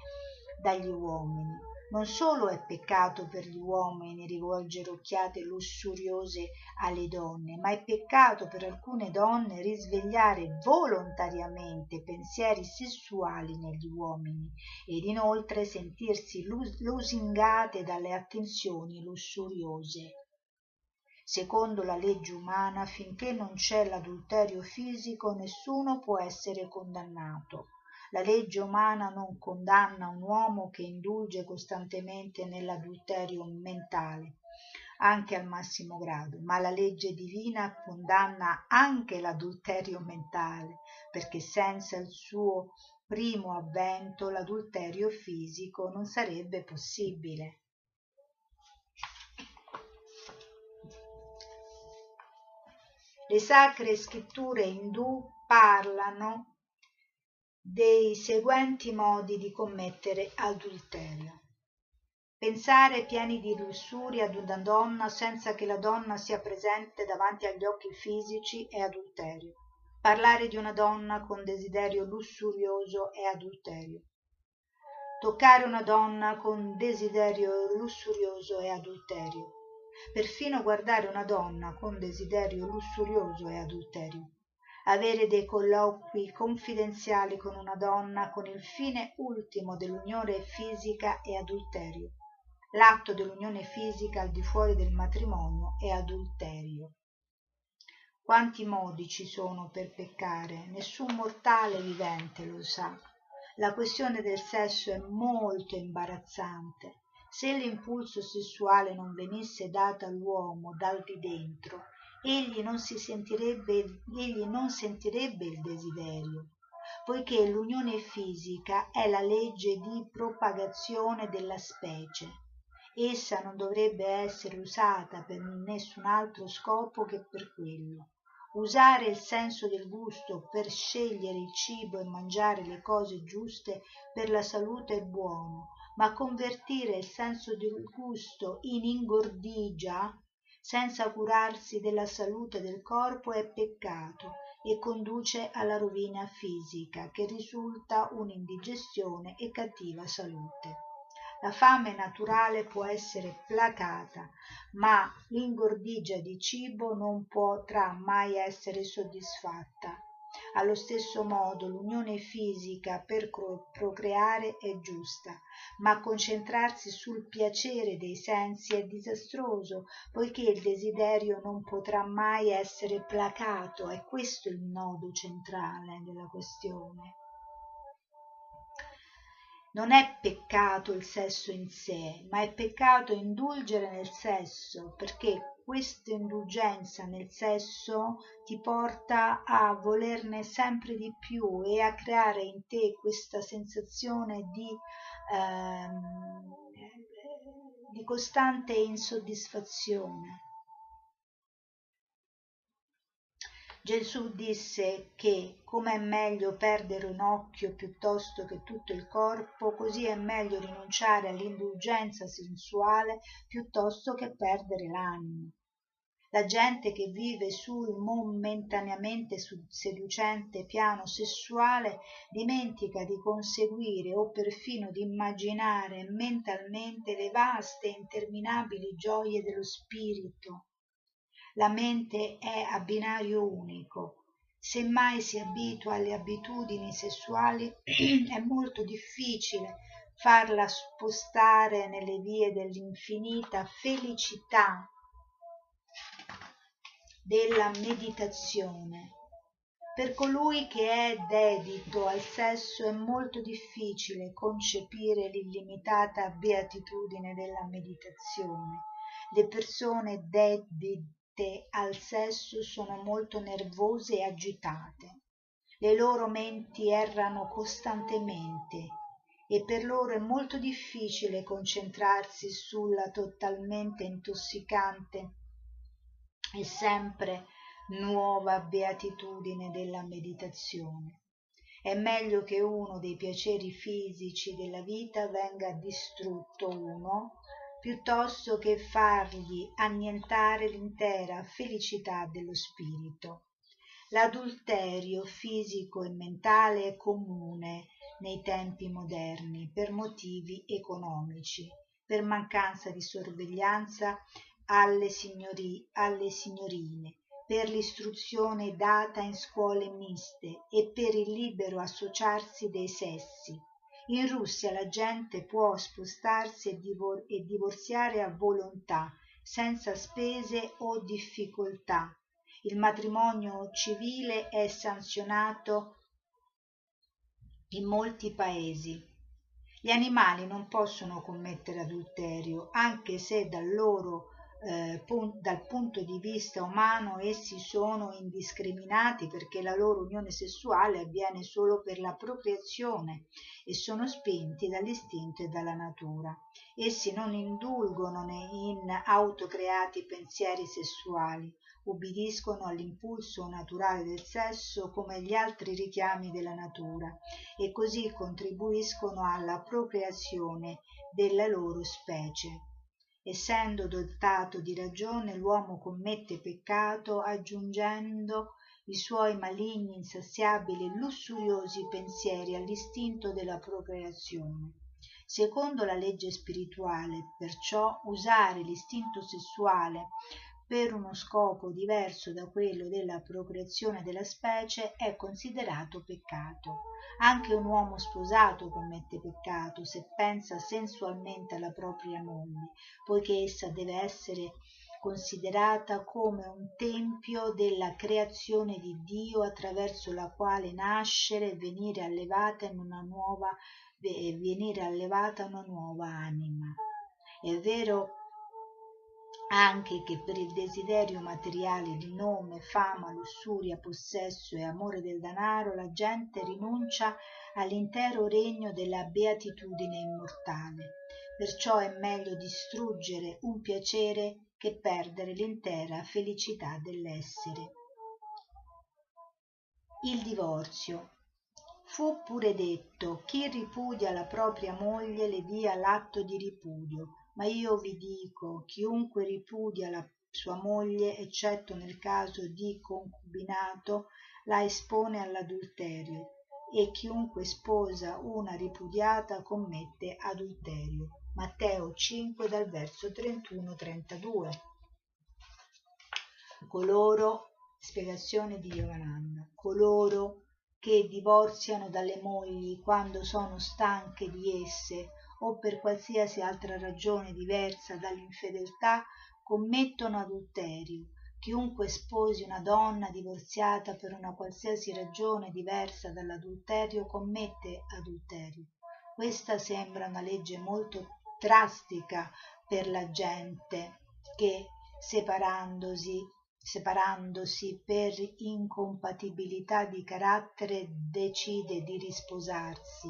dagli uomini. Non solo è peccato per gli uomini rivolgere occhiate lussuriose alle donne ma è peccato per alcune donne risvegliare volontariamente pensieri sessuali negli uomini ed inoltre sentirsi lusingate dalle attenzioni lussuriose. Secondo la legge umana finché non c'è l'adulterio fisico nessuno può essere condannato la legge umana non condanna un uomo che indulge costantemente nell'adulterio mentale anche al massimo grado ma la legge divina condanna anche l'adulterio mentale perché senza il suo primo avvento l'adulterio fisico non sarebbe possibile. Le sacre scritture indù parlano dei seguenti modi di commettere adulterio. Pensare pieni di lussuria ad una donna senza che la donna sia presente davanti agli occhi fisici è adulterio. Parlare di una donna con desiderio lussurioso è adulterio. Toccare una donna con desiderio lussurioso è adulterio. Perfino guardare una donna con desiderio lussurioso è adulterio avere dei colloqui confidenziali con una donna con il fine ultimo dell'unione fisica è adulterio. L'atto dell'unione fisica al di fuori del matrimonio è adulterio. Quanti modi ci sono per peccare? Nessun mortale vivente lo sa. La questione del sesso è molto imbarazzante. Se l'impulso sessuale non venisse dato all'uomo dal di dentro egli non si sentirebbe egli non sentirebbe il desiderio poiché l'unione fisica è la legge di propagazione della specie. Essa non dovrebbe essere usata per nessun altro scopo che per quello. Usare il senso del gusto per scegliere il cibo e mangiare le cose giuste per la salute è buono ma convertire il senso del gusto in ingordigia senza curarsi della salute del corpo è peccato e conduce alla rovina fisica che risulta un'indigestione e cattiva salute. La fame naturale può essere placata ma l'ingordigia di cibo non potrà mai essere soddisfatta allo stesso modo l'unione fisica per procreare è giusta ma concentrarsi sul piacere dei sensi è disastroso poiché il desiderio non potrà mai essere placato. È questo il nodo centrale della questione non è peccato il sesso in sé ma è peccato indulgere nel sesso perché questa indulgenza nel sesso ti porta a volerne sempre di più e a creare in te questa sensazione di, ehm, di costante insoddisfazione. Gesù disse che come è meglio perdere un occhio piuttosto che tutto il corpo, così è meglio rinunciare all'indulgenza sensuale piuttosto che perdere l'animo la gente che vive sul momentaneamente seducente piano sessuale dimentica di conseguire o perfino di immaginare mentalmente le vaste e interminabili gioie dello spirito la mente è a binario unico. Se mai si abitua alle abitudini sessuali è molto difficile farla spostare nelle vie dell'infinita felicità della meditazione. Per colui che è dedito al sesso è molto difficile concepire l'illimitata beatitudine della meditazione. Le persone dedite al sesso sono molto nervose e agitate. Le loro menti errano costantemente e per loro è molto difficile concentrarsi sulla totalmente intossicante e sempre nuova beatitudine della meditazione. È meglio che uno dei piaceri fisici della vita venga distrutto uno piuttosto che fargli annientare l'intera felicità dello spirito. L'adulterio fisico e mentale è comune nei tempi moderni per motivi economici, per mancanza di sorveglianza alle, signori, alle signorine, per l'istruzione data in scuole miste e per il libero associarsi dei sessi. In Russia la gente può spostarsi e, divor- e divorziare a volontà, senza spese o difficoltà. Il matrimonio civile è sanzionato in molti paesi. Gli animali non possono commettere adulterio, anche se dal loro eh, dal punto di vista umano essi sono indiscriminati perché la loro unione sessuale avviene solo per la procreazione e sono spinti dall'istinto e dalla natura. Essi non indulgono in autocreati pensieri sessuali, ubbidiscono all'impulso naturale del sesso come gli altri richiami della natura e così contribuiscono alla procreazione della loro specie. Essendo dotato di ragione, l'uomo commette peccato aggiungendo i suoi maligni, insaziabili e lussuriosi pensieri all'istinto della procreazione. Secondo la legge spirituale, perciò, usare l'istinto sessuale per uno scopo diverso da quello della procreazione della specie è considerato peccato. Anche un uomo sposato commette peccato se pensa sensualmente alla propria moglie, poiché essa deve essere considerata come un tempio della creazione di Dio attraverso la quale nascere e venire allevata in una nuova venire allevata una nuova anima. È vero anche che per il desiderio materiale di nome, fama, lussuria, possesso e amore del danaro la gente rinuncia all'intero regno della beatitudine immortale. Perciò è meglio distruggere un piacere che perdere l'intera felicità dell'essere. Il divorzio. Fu pure detto, chi ripudia la propria moglie le dia l'atto di ripudio, ma io vi dico chiunque ripudia la sua moglie eccetto nel caso di concubinato la espone all'adulterio e chiunque sposa una ripudiata commette adulterio. Matteo 5 dal verso 31-32. Coloro, spiegazione di Yogananda, coloro che divorziano dalle mogli quando sono stanche di esse o per qualsiasi altra ragione diversa dall'infedeltà commettono adulterio. Chiunque sposi una donna divorziata per una qualsiasi ragione diversa dall'adulterio commette adulterio. Questa sembra una legge molto drastica per la gente che separandosi separandosi per incompatibilità di carattere decide di risposarsi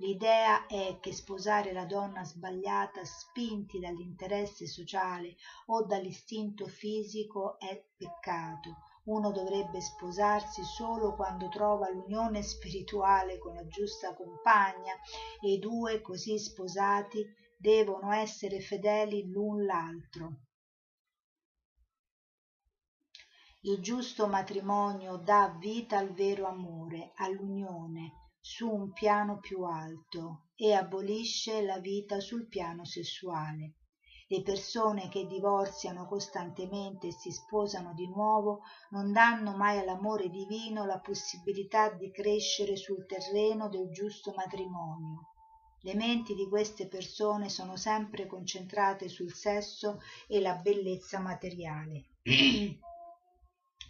L'idea è che sposare la donna sbagliata spinti dall'interesse sociale o dall'istinto fisico è peccato. Uno dovrebbe sposarsi solo quando trova l'unione spirituale con la giusta compagna e i due così sposati devono essere fedeli l'un l'altro. Il giusto matrimonio dà vita al vero amore, all'unione su un piano più alto e abolisce la vita sul piano sessuale. Le persone che divorziano costantemente e si sposano di nuovo non danno mai all'amore divino la possibilità di crescere sul terreno del giusto matrimonio. Le menti di queste persone sono sempre concentrate sul sesso e la bellezza materiale.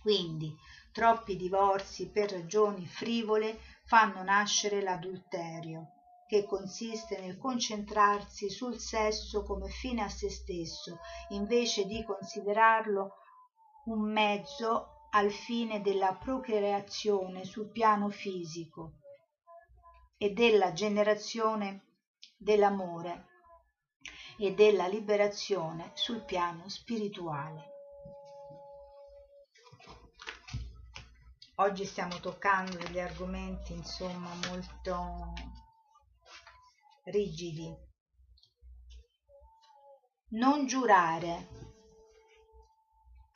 Quindi troppi divorzi per ragioni frivole fanno nascere l'adulterio, che consiste nel concentrarsi sul sesso come fine a se stesso, invece di considerarlo un mezzo al fine della procreazione sul piano fisico e della generazione dell'amore e della liberazione sul piano spirituale. Oggi stiamo toccando degli argomenti insomma molto rigidi non giurare.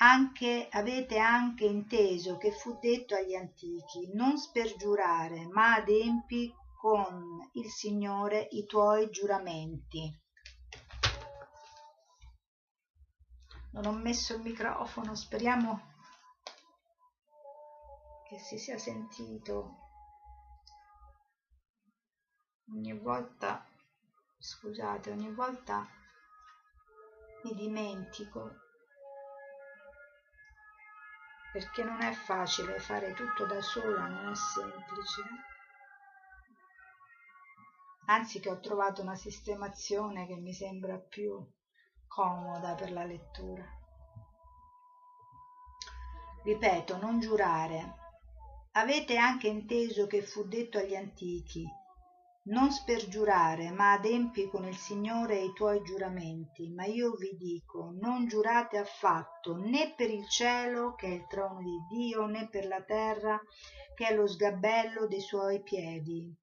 Anche, avete anche inteso che fu detto agli antichi, non spergiurare, ma adempi con il Signore i tuoi giuramenti. Non ho messo il microfono, speriamo che si sia sentito. Ogni volta, scusate, ogni volta mi dimentico perché non è facile fare tutto da sola, non è semplice. Anzi che ho trovato una sistemazione che mi sembra più comoda per la lettura. Ripeto, non giurare. Avete anche inteso che fu detto agli antichi, non spergiurare, ma adempi con il Signore i tuoi giuramenti. Ma io vi dico, non giurate affatto, né per il cielo, che è il trono di Dio, né per la terra, che è lo sgabello dei suoi piedi,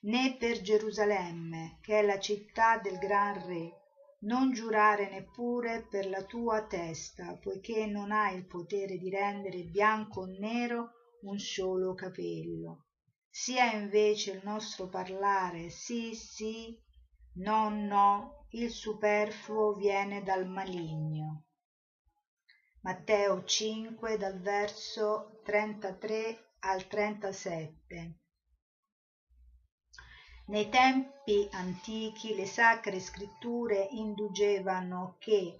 né per Gerusalemme, che è la città del gran re. Non giurare neppure per la tua testa, poiché non hai il potere di rendere bianco o nero un solo capello. Sia invece il nostro parlare sì sì no no il superfluo viene dal maligno. Matteo 5 dal verso 33 al 37 nei tempi antichi le sacre scritture indugevano che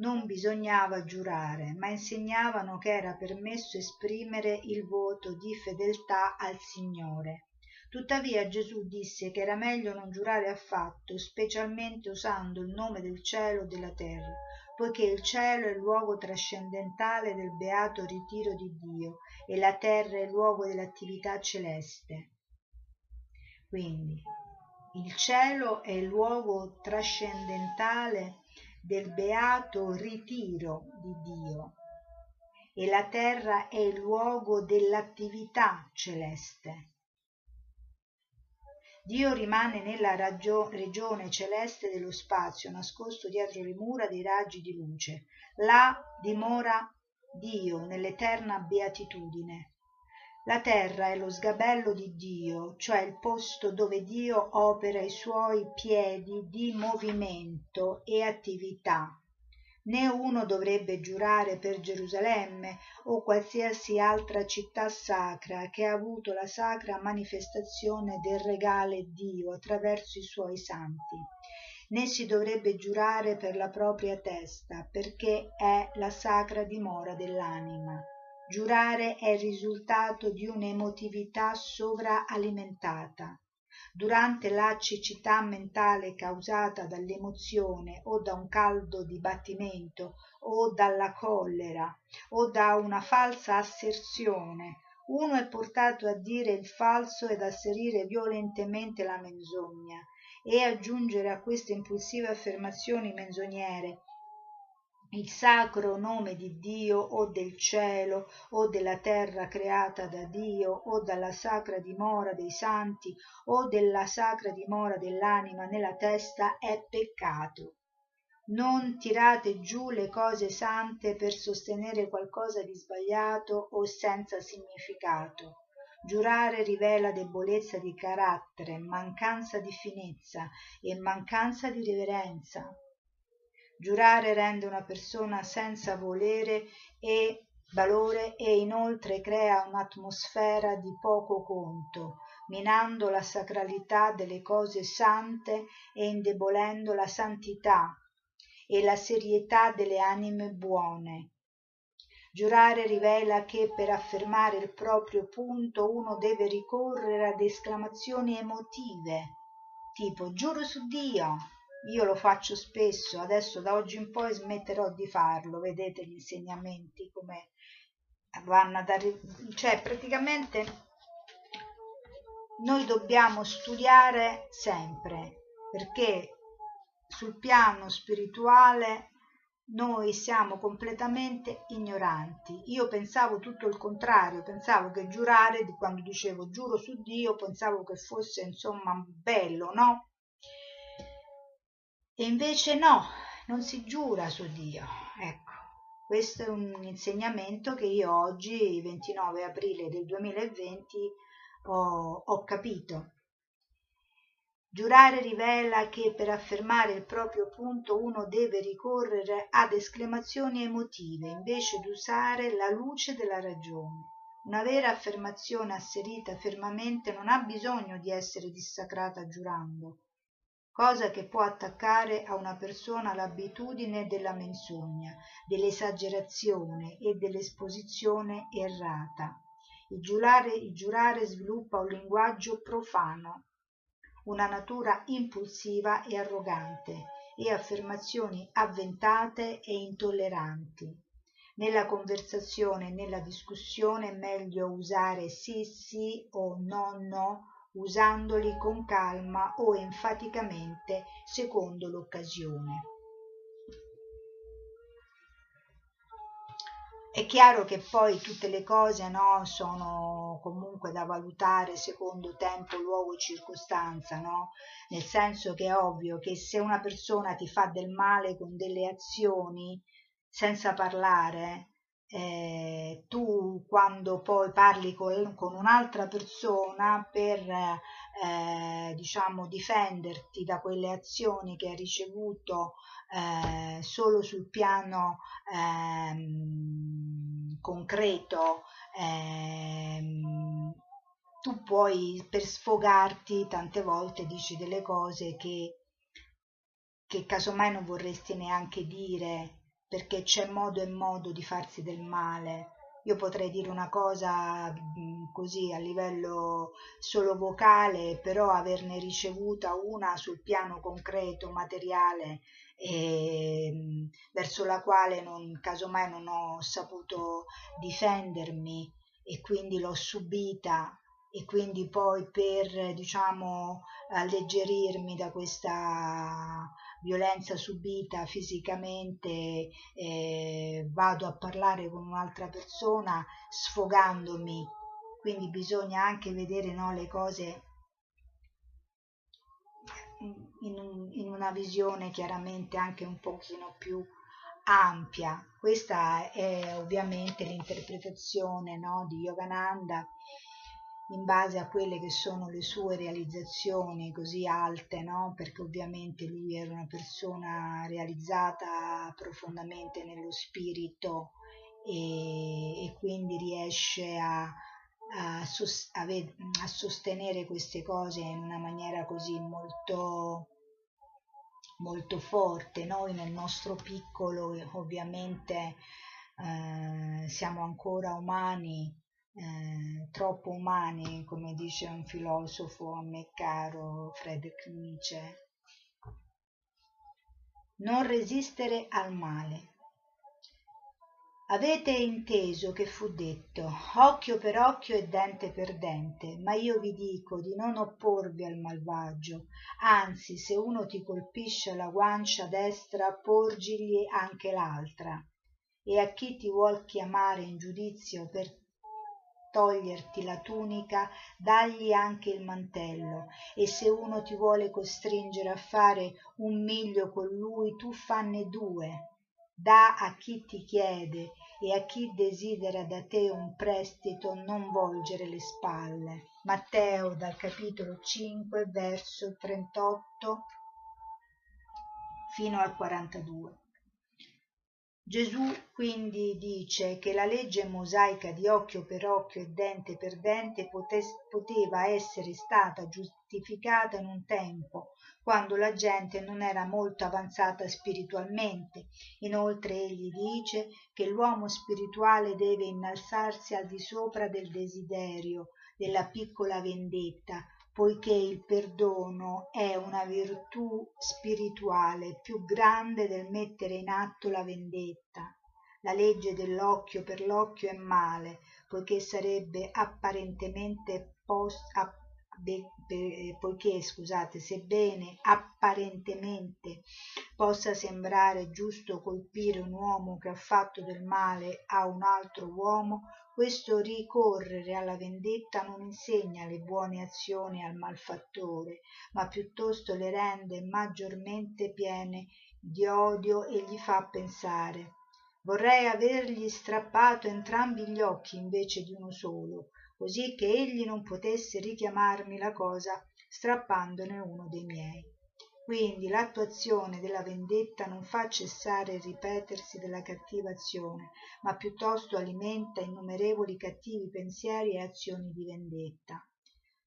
non bisognava giurare, ma insegnavano che era permesso esprimere il voto di fedeltà al Signore. Tuttavia Gesù disse che era meglio non giurare affatto, specialmente usando il nome del cielo e della terra, poiché il cielo è il luogo trascendentale del beato ritiro di Dio e la terra è il luogo dell'attività celeste. Quindi il cielo è il luogo trascendentale del beato ritiro di Dio e la terra è il luogo dell'attività celeste. Dio rimane nella ragio- regione celeste dello spazio, nascosto dietro le mura dei raggi di luce. Là dimora Dio nell'eterna beatitudine. La terra è lo sgabello di Dio, cioè il posto dove Dio opera i suoi piedi di movimento e attività. Né uno dovrebbe giurare per Gerusalemme o qualsiasi altra città sacra che ha avuto la sacra manifestazione del regale Dio attraverso i suoi santi. Né si dovrebbe giurare per la propria testa, perché è la sacra dimora dell'anima. Giurare è il risultato di un'emotività sovraalimentata. Durante la cecità mentale causata dall'emozione o da un caldo dibattimento o dalla collera o da una falsa asserzione, uno è portato a dire il falso ed asserire violentemente la menzogna e aggiungere a queste impulsive affermazioni menzognere il sacro nome di Dio o del cielo o della terra creata da Dio o dalla sacra dimora dei santi o della sacra dimora dell'anima nella testa è peccato. Non tirate giù le cose sante per sostenere qualcosa di sbagliato o senza significato. Giurare rivela debolezza di carattere, mancanza di finezza e mancanza di reverenza. Giurare rende una persona senza volere e valore e inoltre crea un'atmosfera di poco conto, minando la sacralità delle cose sante e indebolendo la santità e la serietà delle anime buone. Giurare rivela che per affermare il proprio punto uno deve ricorrere ad esclamazioni emotive, tipo giuro su Dio, io lo faccio spesso, adesso da oggi in poi smetterò di farlo, vedete gli insegnamenti come vanno ad arrivare, cioè praticamente noi dobbiamo studiare sempre perché sul piano spirituale noi siamo completamente ignoranti. Io pensavo tutto il contrario, pensavo che giurare, quando dicevo giuro su Dio, pensavo che fosse insomma bello, no? E invece no, non si giura su Dio. Ecco, questo è un insegnamento che io oggi, 29 aprile del 2020, ho, ho capito. Giurare rivela che per affermare il proprio punto uno deve ricorrere ad esclamazioni emotive invece di usare la luce della ragione. Una vera affermazione asserita fermamente non ha bisogno di essere dissacrata giurando, cosa che può attaccare a una persona l'abitudine della menzogna, dell'esagerazione e dell'esposizione errata. Il giurare, il giurare sviluppa un linguaggio profano, una natura impulsiva e arrogante e affermazioni avventate e intolleranti. Nella conversazione e nella discussione è meglio usare sì sì o no no usandoli con calma o enfaticamente secondo l'occasione. È chiaro che poi tutte le cose no, sono comunque da valutare secondo tempo, luogo e circostanza, no? nel senso che è ovvio che se una persona ti fa del male con delle azioni senza parlare, eh, tu quando poi parli con, con un'altra persona per eh, diciamo difenderti da quelle azioni che hai ricevuto eh, solo sul piano ehm, concreto ehm, tu puoi per sfogarti tante volte dici delle cose che che casomai non vorresti neanche dire perché c'è modo e modo di farsi del male. Io potrei dire una cosa mm, così a livello solo vocale, però averne ricevuta una sul piano concreto, materiale, e, mm, verso la quale non, casomai non ho saputo difendermi e quindi l'ho subita e quindi poi per diciamo alleggerirmi da questa violenza subita fisicamente eh, vado a parlare con un'altra persona sfogandomi. Quindi bisogna anche vedere no, le cose in, in, una visione chiaramente anche un pochino più ampia. Questa è ovviamente l'interpretazione no, di Yogananda in base a quelle che sono le sue realizzazioni così alte, no? perché ovviamente lui era una persona realizzata profondamente nello spirito e, e quindi riesce a, a, a, a, sostenere queste cose in una maniera così molto, molto forte. Noi nel nostro piccolo ovviamente eh, siamo ancora umani eh, troppo umani, come dice un filosofo a me caro Friedrich Nietzsche. Non resistere al male. Avete inteso che fu detto occhio per occhio e dente per dente, ma io vi dico di non opporvi al malvagio, anzi se uno ti colpisce alla guancia destra porgigli anche l'altra. E a chi ti vuol chiamare in giudizio per toglierti la tunica dagli anche il mantello. E se uno ti vuole costringere a fare un miglio con lui tu fanne due. Dà a chi ti chiede e a chi desidera da te un prestito non volgere le spalle. Matteo dal capitolo 5 verso 38 fino al 42 Gesù quindi dice che la legge mosaica di occhio per occhio e dente per dente poteva essere stata giustificata in un tempo quando la gente non era molto avanzata spiritualmente. Inoltre egli dice che l'uomo spirituale deve innalzarsi al di sopra del desiderio, della piccola vendetta, poiché il perdono è una virtù spirituale più grande del mettere in atto la vendetta. La legge dell'occhio per l'occhio è male, poiché sarebbe apparentemente post, app, be, be, poiché scusate, sebbene apparentemente possa sembrare giusto colpire un uomo che ha fatto del male a un altro uomo, questo ricorrere alla vendetta non insegna le buone azioni al malfattore ma piuttosto le rende maggiormente piene di odio e gli fa pensare. Vorrei avergli strappato entrambi gli occhi invece di uno solo così che egli non potesse richiamarmi la cosa strappandone uno dei miei quindi l'attuazione della vendetta non fa cessare il ripetersi della cattiva azione ma piuttosto alimenta innumerevoli cattivi pensieri e azioni di vendetta.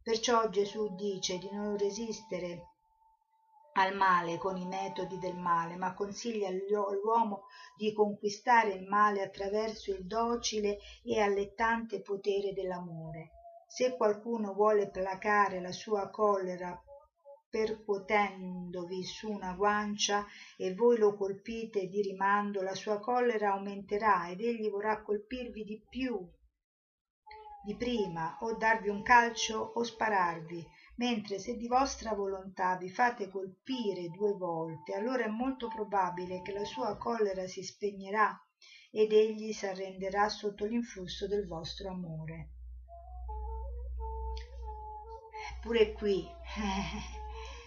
Perciò gesù dice di non resistere al male con i metodi del male ma consiglia all'uomo di conquistare il male attraverso il docile e allettante potere dell'amore. Se qualcuno vuole placare la sua collera percuotendovi su una guancia e voi lo colpite di rimando la sua collera aumenterà ed egli vorrà colpirvi di più di prima o darvi un calcio o spararvi. Mentre se di vostra volontà vi fate colpire due volte allora è molto probabile che la sua collera si spegnerà ed egli s'arrenderà sotto l'influsso del vostro amore. Pure qui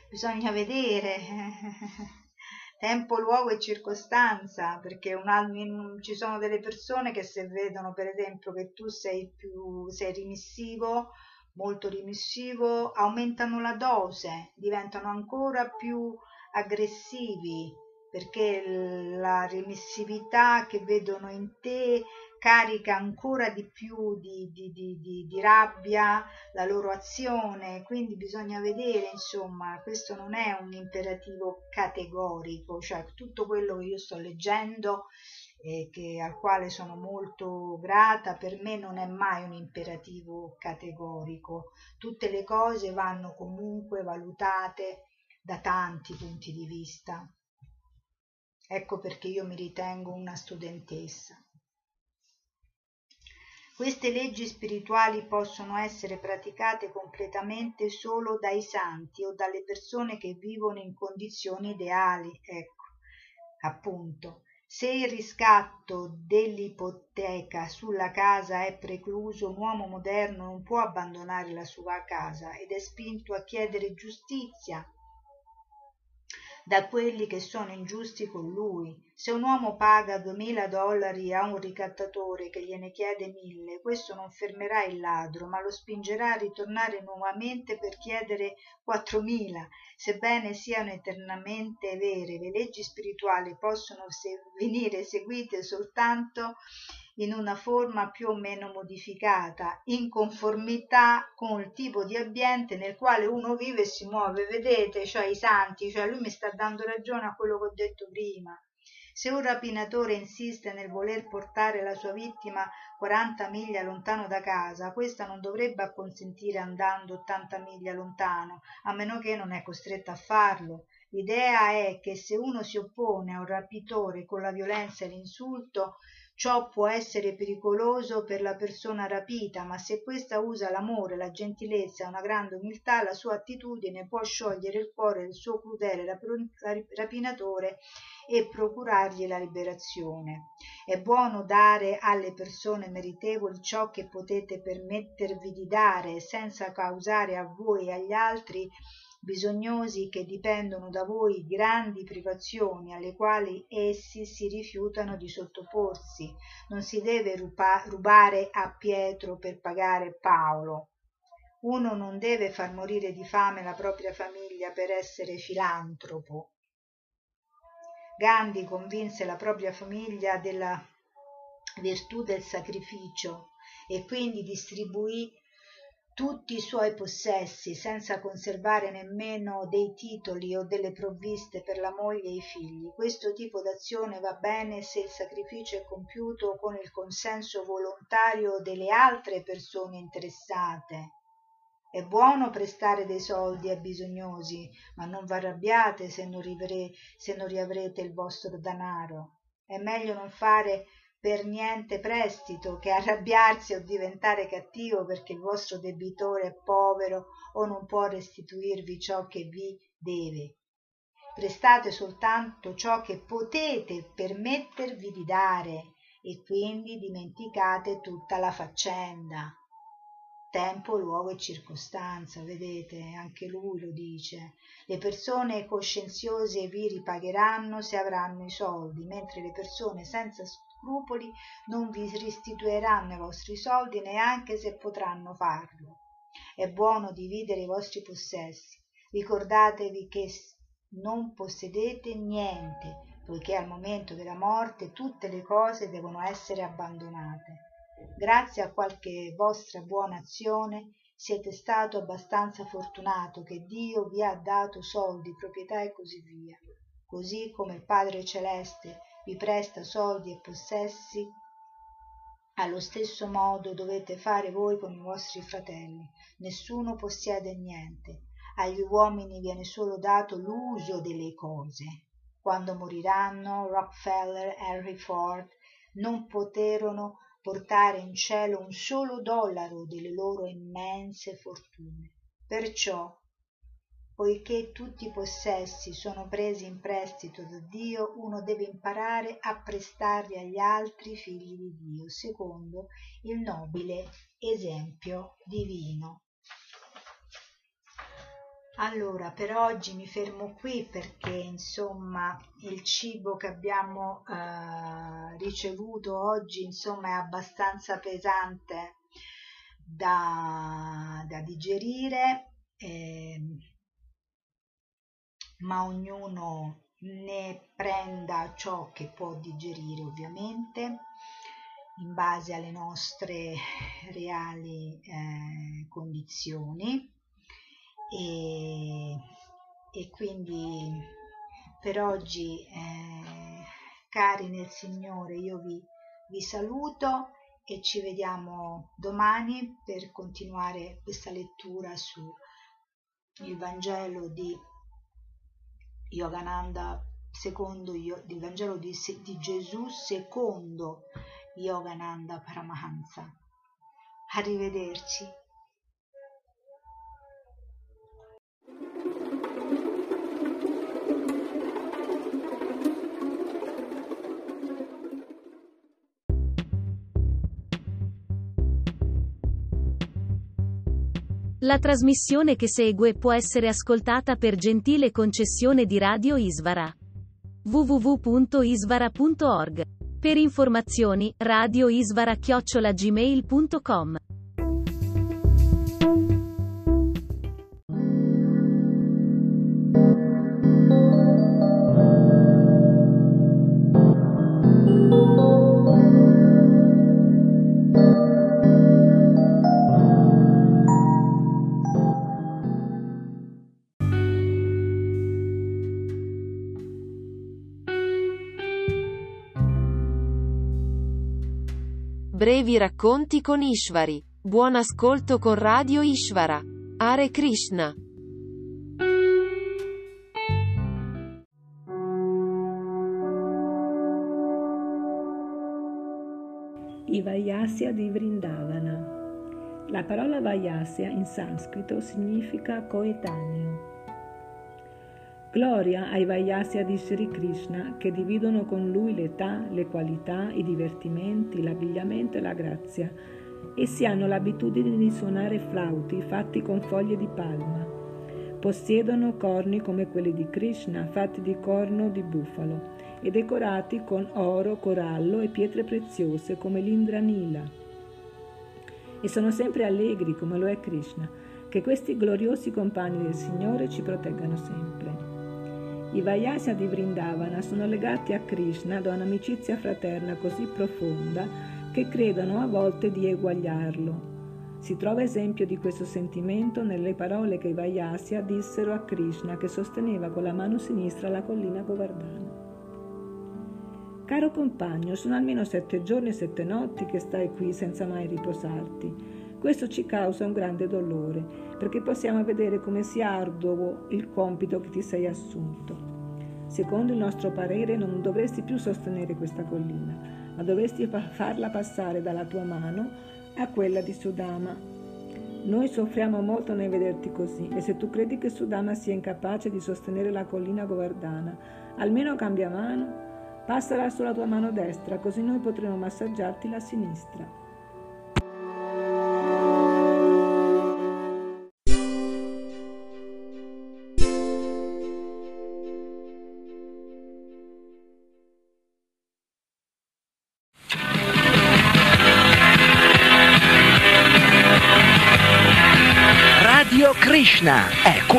bisogna vedere. Tempo, luogo e circostanza, perché un, ci sono delle persone che se vedono per esempio che tu sei più sei rimissivo, molto rimissivo, aumentano la dose, diventano ancora più aggressivi perché la remissività che vedono in te carica ancora di più di, di, di, di, rabbia la loro azione, quindi bisogna vedere, insomma, questo non è un imperativo categorico, cioè tutto quello che io sto leggendo e che, al quale sono molto grata, per me non è mai un imperativo categorico, tutte le cose vanno comunque valutate da tanti punti di vista. Ecco perché io mi ritengo una studentessa. Queste leggi spirituali possono essere praticate completamente solo dai santi o dalle persone che vivono in condizioni ideali, ecco, appunto. Se il riscatto dell'ipoteca sulla casa è precluso, un uomo moderno non può abbandonare la sua casa ed è spinto a chiedere giustizia da quelli che sono ingiusti con lui. Se un uomo paga duemila dollari a un ricattatore che gliene chiede mille, questo non fermerà il ladro, ma lo spingerà a ritornare nuovamente per chiedere quattromila. Sebbene siano eternamente vere, le leggi spirituali possono venire seguite soltanto in una forma più o meno modificata, in conformità con il tipo di ambiente nel quale uno vive e si muove. Vedete, cioè i santi, cioè lui mi sta dando ragione a quello che ho detto prima. Se un rapinatore insiste nel voler portare la sua vittima 40 miglia lontano da casa, questa non dovrebbe acconsentire andando 80 miglia lontano, a meno che non è costretta a farlo. L'idea è che se uno si oppone a un rapitore con la violenza e l'insulto, ciò può essere pericoloso per la persona rapita ma se questa usa l'amore la gentilezza e una grande umiltà la sua attitudine può sciogliere il cuore del suo crudele rapinatore e procurargli la liberazione. È buono dare alle persone meritevoli ciò che potete permettervi di dare senza causare a voi e agli altri bisognosi che dipendono da voi grandi privazioni alle quali essi si rifiutano di sottoporsi. Non si deve rubare a pietro per pagare paolo. Uno non deve far morire di fame la propria famiglia per essere filantropo. Gandhi convinse la propria famiglia della virtù del sacrificio e quindi distribuì tutti i suoi possessi senza conservare nemmeno dei titoli o delle provviste per la moglie e i figli. Questo tipo d'azione va bene se il sacrificio è compiuto con il consenso volontario delle altre persone interessate. È buono prestare dei soldi ai bisognosi ma non v'arrabbiate se non, se non riavrete il vostro danaro. È meglio non fare per niente prestito che arrabbiarsi o diventare cattivo perché il vostro debitore è povero o non può restituirvi ciò che vi deve prestate soltanto ciò che potete permettervi di dare e quindi dimenticate tutta la faccenda. Tempo, luogo e circostanza, vedete, anche lui lo dice. Le persone coscienziose vi ripagheranno se avranno i soldi, mentre le persone senza scrupoli non vi restituiranno i vostri soldi neanche se potranno farlo. È buono dividere i vostri possessi. Ricordatevi che non possedete niente, poiché al momento della morte tutte le cose devono essere abbandonate. Grazie a qualche vostra buona azione siete stato abbastanza fortunato che Dio vi ha dato soldi, proprietà e così via. Così come il Padre Celeste vi presta soldi e possessi, allo stesso modo dovete fare voi con i vostri fratelli. Nessuno possiede niente. Agli uomini viene solo dato l'uso delle cose. Quando moriranno, Rockefeller Henry Ford non poterono portare in cielo un solo dollaro delle loro immense fortune. Perciò, poiché tutti i possessi sono presi in prestito da Dio, uno deve imparare a prestarli agli altri figli di Dio, secondo il nobile esempio divino. Allora, per oggi mi fermo qui perché insomma il cibo che abbiamo eh, ricevuto oggi insomma è abbastanza pesante da, da digerire, eh, ma ognuno ne prenda ciò che può digerire ovviamente in base alle nostre reali eh, condizioni. E, e quindi per oggi eh, cari nel Signore io vi, vi saluto e ci vediamo domani per continuare questa lettura su il Vangelo di Yogananda secondo il Vangelo di, di Gesù secondo Yogananda Paramahansa. Arrivederci.
La trasmissione che segue può essere ascoltata per gentile concessione di Radio Isvara. www.isvara.org. Per informazioni, radioisvara-gmail.com.
Brevi racconti con Ishvari. Buon ascolto con Radio Ishvara. Hare Krishna.
I Vayasya di Vrindavana. La parola Vayasya in sanscrito significa coetaneo. Gloria ai Vayasya di Sri Krishna che dividono con lui l'età, le qualità, i divertimenti, l'abbigliamento e la grazia. Essi hanno l'abitudine di suonare flauti fatti con foglie di palma. Possiedono corni come quelli di Krishna, fatti di corno di bufalo, e decorati con oro, corallo e pietre preziose come l'Indra Nila. E sono sempre allegri come lo è Krishna. Che questi gloriosi compagni del Signore ci proteggano sempre. I Vayasya di Vrindavana sono legati a Krishna da un'amicizia fraterna così profonda che credono a volte di eguagliarlo. Si trova esempio di questo sentimento nelle parole che i Vayasya dissero a Krishna che sosteneva con la mano sinistra la collina Govardhana. Caro compagno, sono almeno sette giorni e sette notti che stai qui senza mai riposarti. Questo ci causa un grande dolore, perché possiamo vedere come sia arduo il compito che ti sei assunto. Secondo il nostro parere non dovresti più sostenere questa collina, ma dovresti farla passare dalla tua mano a quella di Sudama. Noi soffriamo molto nel vederti così e se tu credi che Sudama sia incapace di sostenere la collina Govardhana, almeno cambia mano Passala sulla tua mano destra, così noi potremo massaggiarti la sinistra.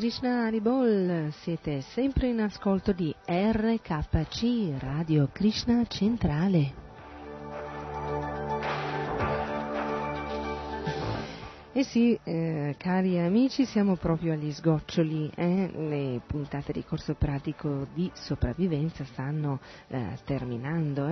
Krishna Haribol, siete sempre in ascolto di RKC, Radio Krishna Centrale. E sì, eh, cari amici, siamo proprio agli sgoccioli, eh? le puntate di corso pratico di sopravvivenza stanno eh, terminando.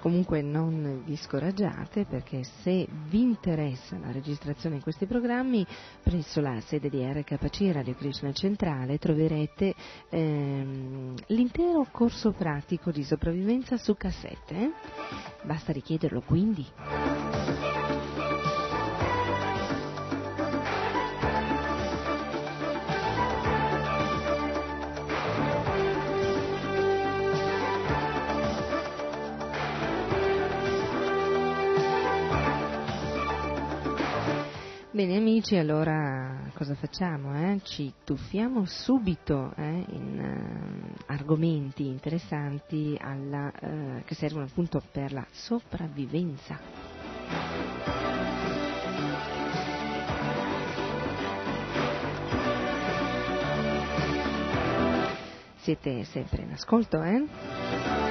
Comunque non vi scoraggiate perché se vi interessa la registrazione in questi programmi, presso la sede di RKC Radio Krishna Centrale troverete ehm, l'intero corso pratico di sopravvivenza su cassette. Basta richiederlo quindi. Bene amici, allora cosa facciamo? Eh? Ci tuffiamo subito eh, in uh, argomenti interessanti alla, uh, che servono appunto per la sopravvivenza. Siete sempre in ascolto, eh?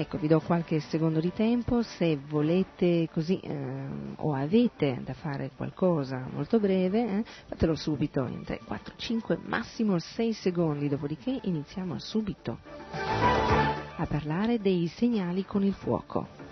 Ecco, vi do qualche secondo di tempo, se volete così ehm, o avete da fare qualcosa molto breve, eh, fatelo subito in 3, 4, 5, massimo 6 secondi, dopodiché iniziamo subito a parlare dei segnali con il fuoco.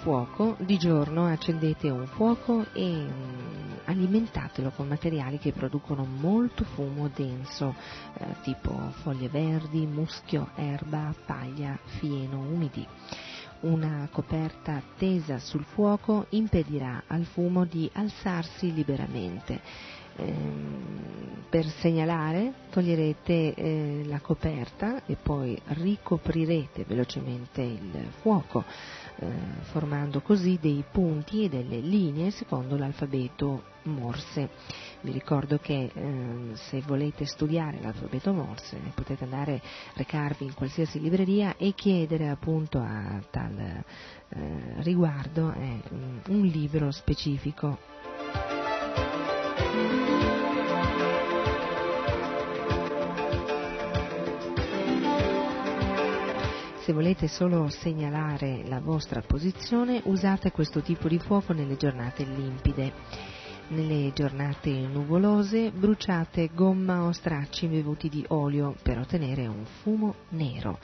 Fuoco, di giorno accendete un fuoco e mm, alimentatelo con materiali che producono molto fumo denso, eh, tipo foglie verdi, muschio, erba, paglia, fieno, umidi. Una coperta tesa sul fuoco impedirà al fumo di alzarsi liberamente. Ehm, per segnalare toglierete eh, la coperta e poi ricoprirete velocemente il fuoco, eh, formando così dei punti e delle linee secondo l'alfabeto Morse. Vi ricordo che eh, se volete studiare l'alfabeto Morse potete andare, recarvi in qualsiasi libreria e chiedere appunto a tal eh, riguardo eh, un libro specifico. Se volete solo segnalare la vostra posizione, usate questo tipo di fuoco nelle giornate limpide. Nelle giornate nuvolose bruciate gomma o stracci imbevuti di olio per ottenere un fumo nero.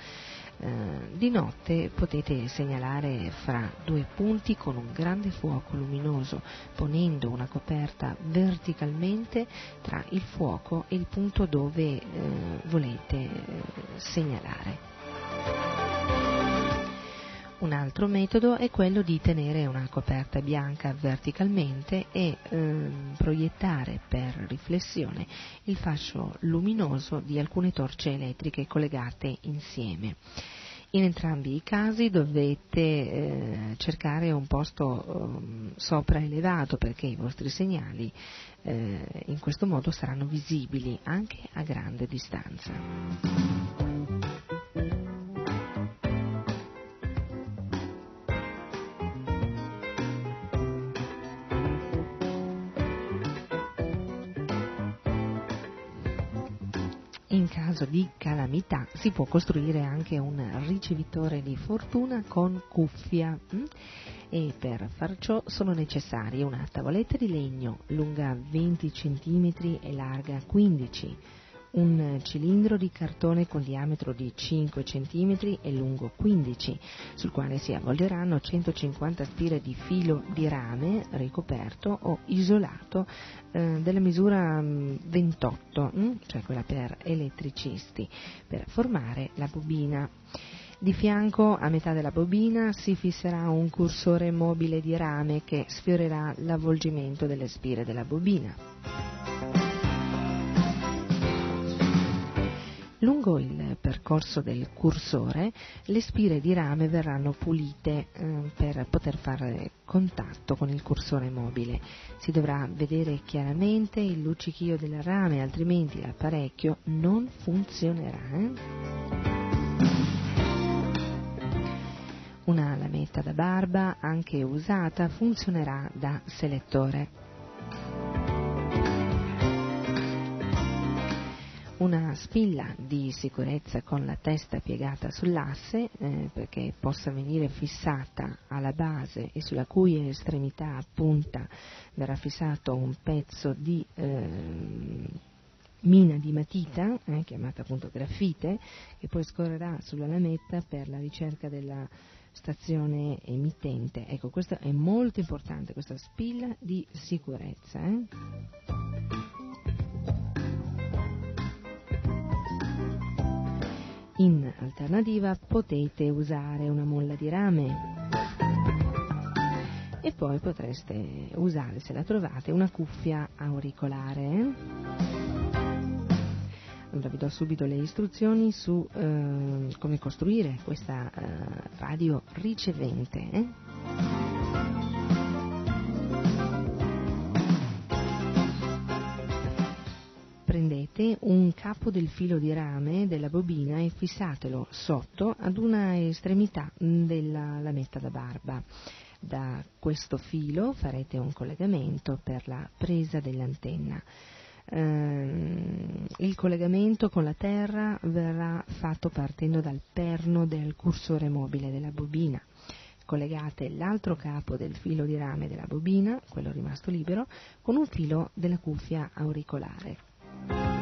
Eh, di notte potete segnalare fra due punti con un grande fuoco luminoso, ponendo una coperta verticalmente tra il fuoco e il punto dove eh, volete eh, segnalare. Un altro metodo è quello di tenere una coperta bianca verticalmente e ehm, proiettare per riflessione il fascio luminoso di alcune torce elettriche collegate insieme. In entrambi i casi dovete eh, cercare un posto eh, sopraelevato perché i vostri segnali eh, in questo modo saranno visibili anche a grande distanza. Caso di calamità si può costruire anche un ricevitore di fortuna con cuffia hm? e per far ciò sono necessarie una tavoletta di legno lunga 20 cm e larga 15 un cilindro di cartone con diametro di 5 cm e lungo 15, sul quale si avvolgeranno 150 spire di filo di rame ricoperto o isolato eh, della misura 28, mm, hm, cioè quella per elettricisti, per formare la bobina. Di fianco, a metà della bobina, si fisserà un cursore mobile di rame che sfiorerà l'avvolgimento delle spire della bobina. Lungo il percorso del cursore le spire di rame verranno pulite eh, per poter fare contatto con il cursore mobile. Si dovrà vedere chiaramente il luccichio del rame, altrimenti l'apparecchio non funzionerà. Eh? Una lametta da barba, anche usata, funzionerà da selettore. Una spilla di sicurezza con la testa piegata sull'asse eh, perché possa venire fissata alla base e sulla cui estremità punta verrà fissato un pezzo di eh, mina di matita, eh, chiamata appunto grafite, che poi scorrerà sulla lametta per la ricerca della stazione emittente. Ecco, questo è molto importante, questa spilla di sicurezza. In alternativa potete usare una molla di rame e poi potreste usare, se la trovate, una cuffia auricolare. Allora vi do subito le istruzioni su eh, come costruire questa eh, radio ricevente. Eh? Prendete un capo del filo di rame della bobina e fissatelo sotto ad una estremità della lametta da barba. Da questo filo farete un collegamento per la presa dell'antenna. Eh, il collegamento con la terra verrà fatto partendo dal perno del cursore mobile della bobina. Collegate l'altro capo del filo di rame della bobina, quello rimasto libero, con un filo della cuffia auricolare.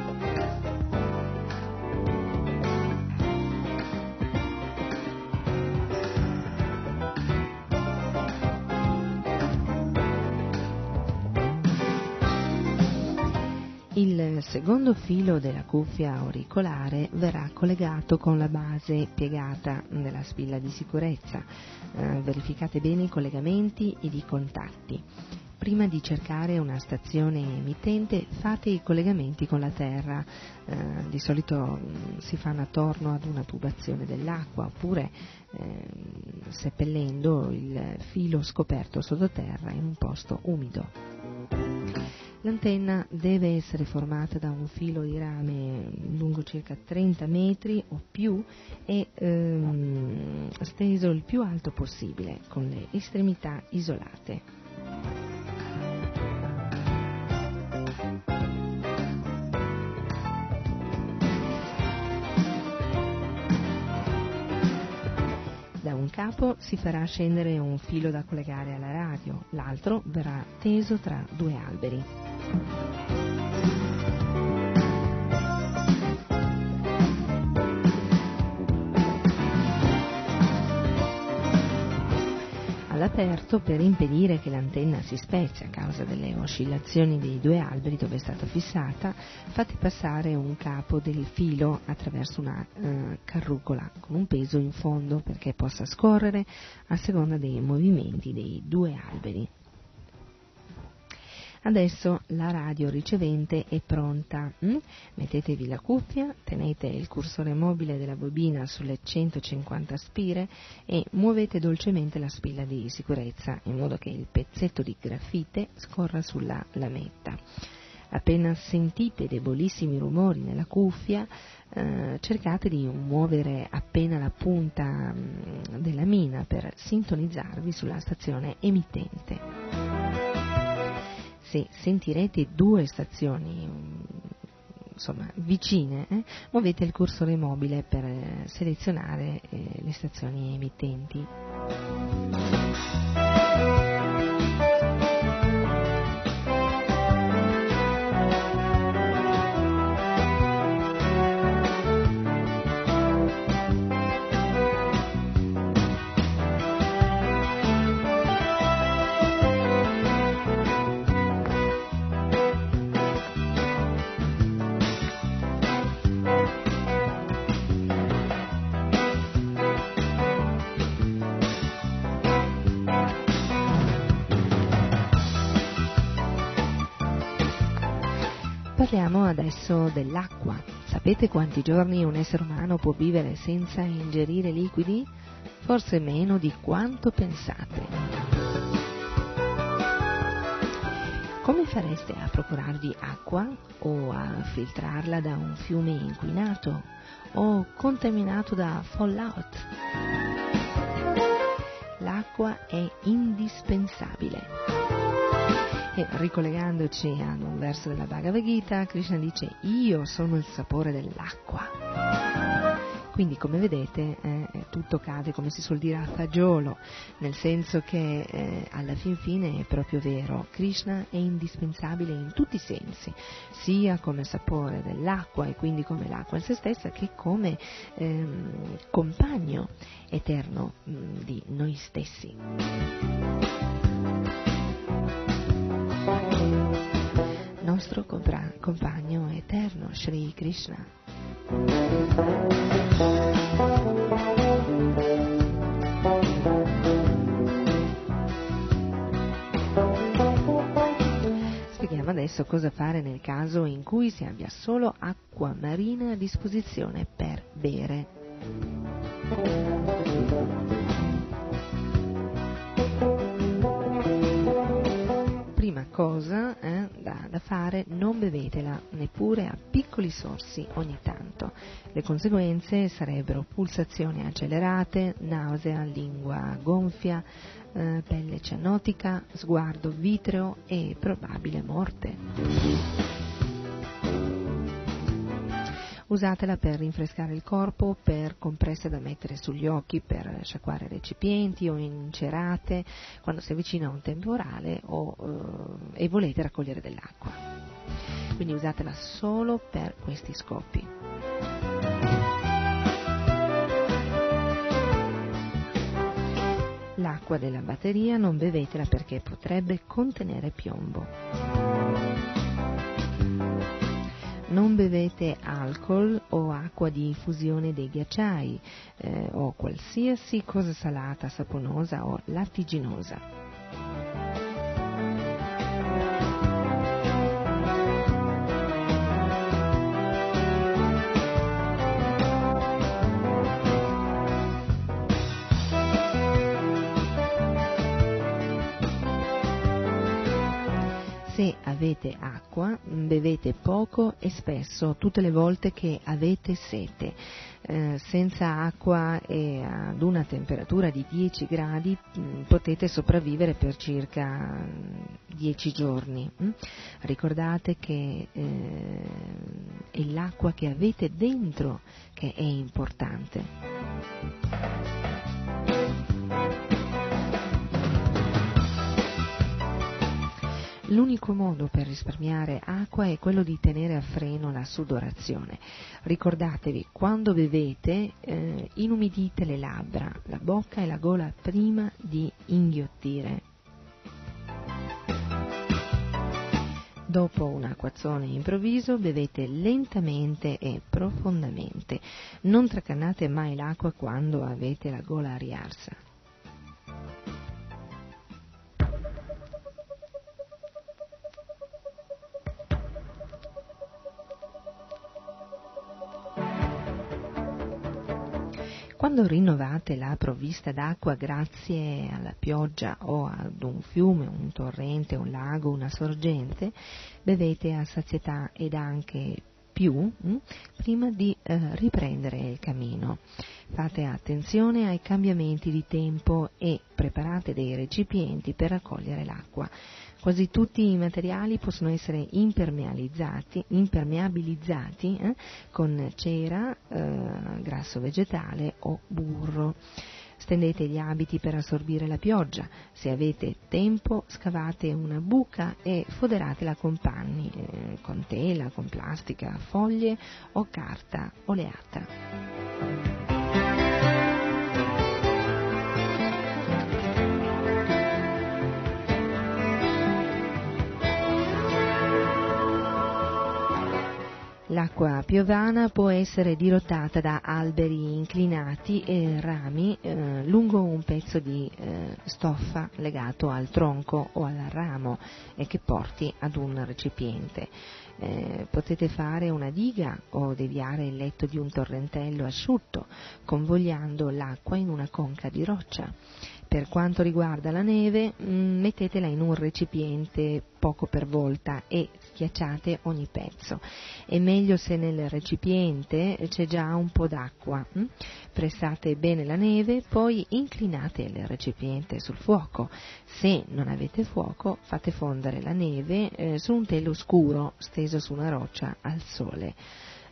Il secondo filo della cuffia auricolare verrà collegato con la base piegata della spilla di sicurezza. Eh, verificate bene i collegamenti ed i contatti. prima di cercare una stazione emittente fate i collegamenti con la terra, eh, di solito mh, si fanno attorno ad una tubazione dell'acqua oppure eh, seppellendo il filo scoperto sottoterra in un posto umido. L'antenna deve essere formata da un filo di rame lungo circa 30 metri o più e ehm, steso il più alto possibile, con le estremità isolate. Capo si farà scendere un filo da collegare alla radio, l'altro verrà teso tra due alberi. All'aperto per impedire che l'antenna si spezzi a causa delle oscillazioni dei due alberi dove è stata fissata, fate passare un capo del filo attraverso una eh, carrucola con un peso in fondo perché possa scorrere a seconda dei movimenti dei due alberi. Adesso la radio ricevente è pronta. Mm? Mettetevi la cuffia, tenete il cursore mobile della bobina sulle 150 spire e muovete dolcemente la spilla di sicurezza in modo che il pezzetto di grafite scorra sulla lametta. Appena sentite debolissimi rumori nella cuffia, eh, cercate di muovere appena la punta mm, della mina per sintonizzarvi sulla stazione emittente se sentirete due stazioni insomma, vicine, eh, muovete il cursore mobile per eh, selezionare eh, le stazioni emittenti. Adesso dell'acqua. Sapete quanti giorni un essere umano può vivere senza ingerire liquidi? Forse meno di quanto pensate. Come fareste a procurarvi acqua o a filtrarla da un fiume inquinato o contaminato da fallout? L'acqua è indispensabile. E ricollegandoci ad un verso della Bhagavad Gita, Krishna dice io sono il sapore dell'acqua. Quindi come vedete eh, tutto cade, come si suol dire, a fagiolo, nel senso che eh, alla fin fine è proprio vero, Krishna è indispensabile in tutti i sensi, sia come sapore dell'acqua e quindi come l'acqua in se stessa, che come ehm, compagno eterno mh, mm, di noi stessi. Nostro compagno eterno, Sri Krishna. Spieghiamo adesso cosa fare nel caso in cui si abbia solo acqua marina a disposizione per bere. Cosa eh, da, da, fare, non bevetela neppure a piccoli sorsi ogni tanto. Le conseguenze sarebbero pulsazioni accelerate, nausea, lingua gonfia, eh, pelle cianotica, sguardo vitreo e probabile morte. Usatela per rinfrescare il corpo, per compresse da mettere sugli occhi, per sciacquare recipienti o incerate quando si avvicina un temporale o, eh, e volete raccogliere dell'acqua. Quindi usatela solo per questi scopi. L'acqua della batteria non bevetela perché potrebbe contenere piombo non bevete alcol o acqua di infusione dei ghiacciai eh, o qualsiasi cosa salata, saponosa o lattiginosa. Se avete acqua, bevete poco e spesso tutte le volte che avete sete. Eh, senza acqua e ad una temperatura di 10 gradi mh, potete sopravvivere per circa 10 giorni. mh. Ricordate che eh, è l'acqua che avete dentro che è importante. L'unico modo per risparmiare acqua è quello di tenere a freno la sudorazione. Ricordatevi, quando bevete, eh, inumidite le labbra, la bocca e la gola prima di inghiottire. Dopo un acquazzone improvviso bevete lentamente e profondamente. Non tracannate mai l'acqua quando avete la gola riarsa. Quando rinnovate la provvista d'acqua grazie alla pioggia o ad un fiume, un torrente, un lago, una sorgente, bevete a sazietà ed anche più mh, prima di eh, riprendere il cammino. Fate attenzione ai cambiamenti di tempo e preparate dei recipienti per raccogliere l'acqua. Quasi tutti i materiali possono essere impermeabilizzati, eh, con cera, eh, grasso vegetale o burro. Stendete gli abiti per assorbire la pioggia. Se avete tempo, scavate una buca e foderatela con panni, eh, con tela, con plastica, foglie o carta oleata. L'acqua piovana può essere dirottata da alberi inclinati e rami eh, lungo un pezzo di eh, stoffa legato al tronco o al ramo e che porti ad un recipiente. Eh, potete fare una diga o deviare il letto di un torrentello asciutto, convogliando l'acqua in una conca di roccia. Per quanto riguarda la neve, mh, mettetela in un recipiente poco per volta e schiacciate ogni pezzo. È meglio se nel recipiente c'è già un po' d'acqua. Mh? Pressate bene la neve, poi inclinate il recipiente sul fuoco. Se non avete fuoco, fate fondere la neve eh, su un telo scuro steso su una roccia al sole.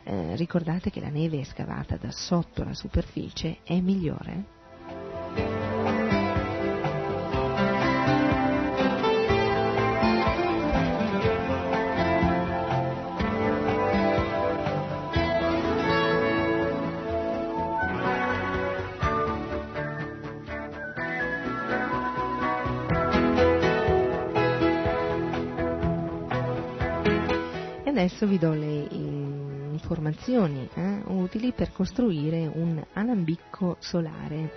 Eh, ricordate che la neve scavata da sotto la superficie è migliore. Adesso vi do le in- informazioni eh, utili per costruire un alambicco solare.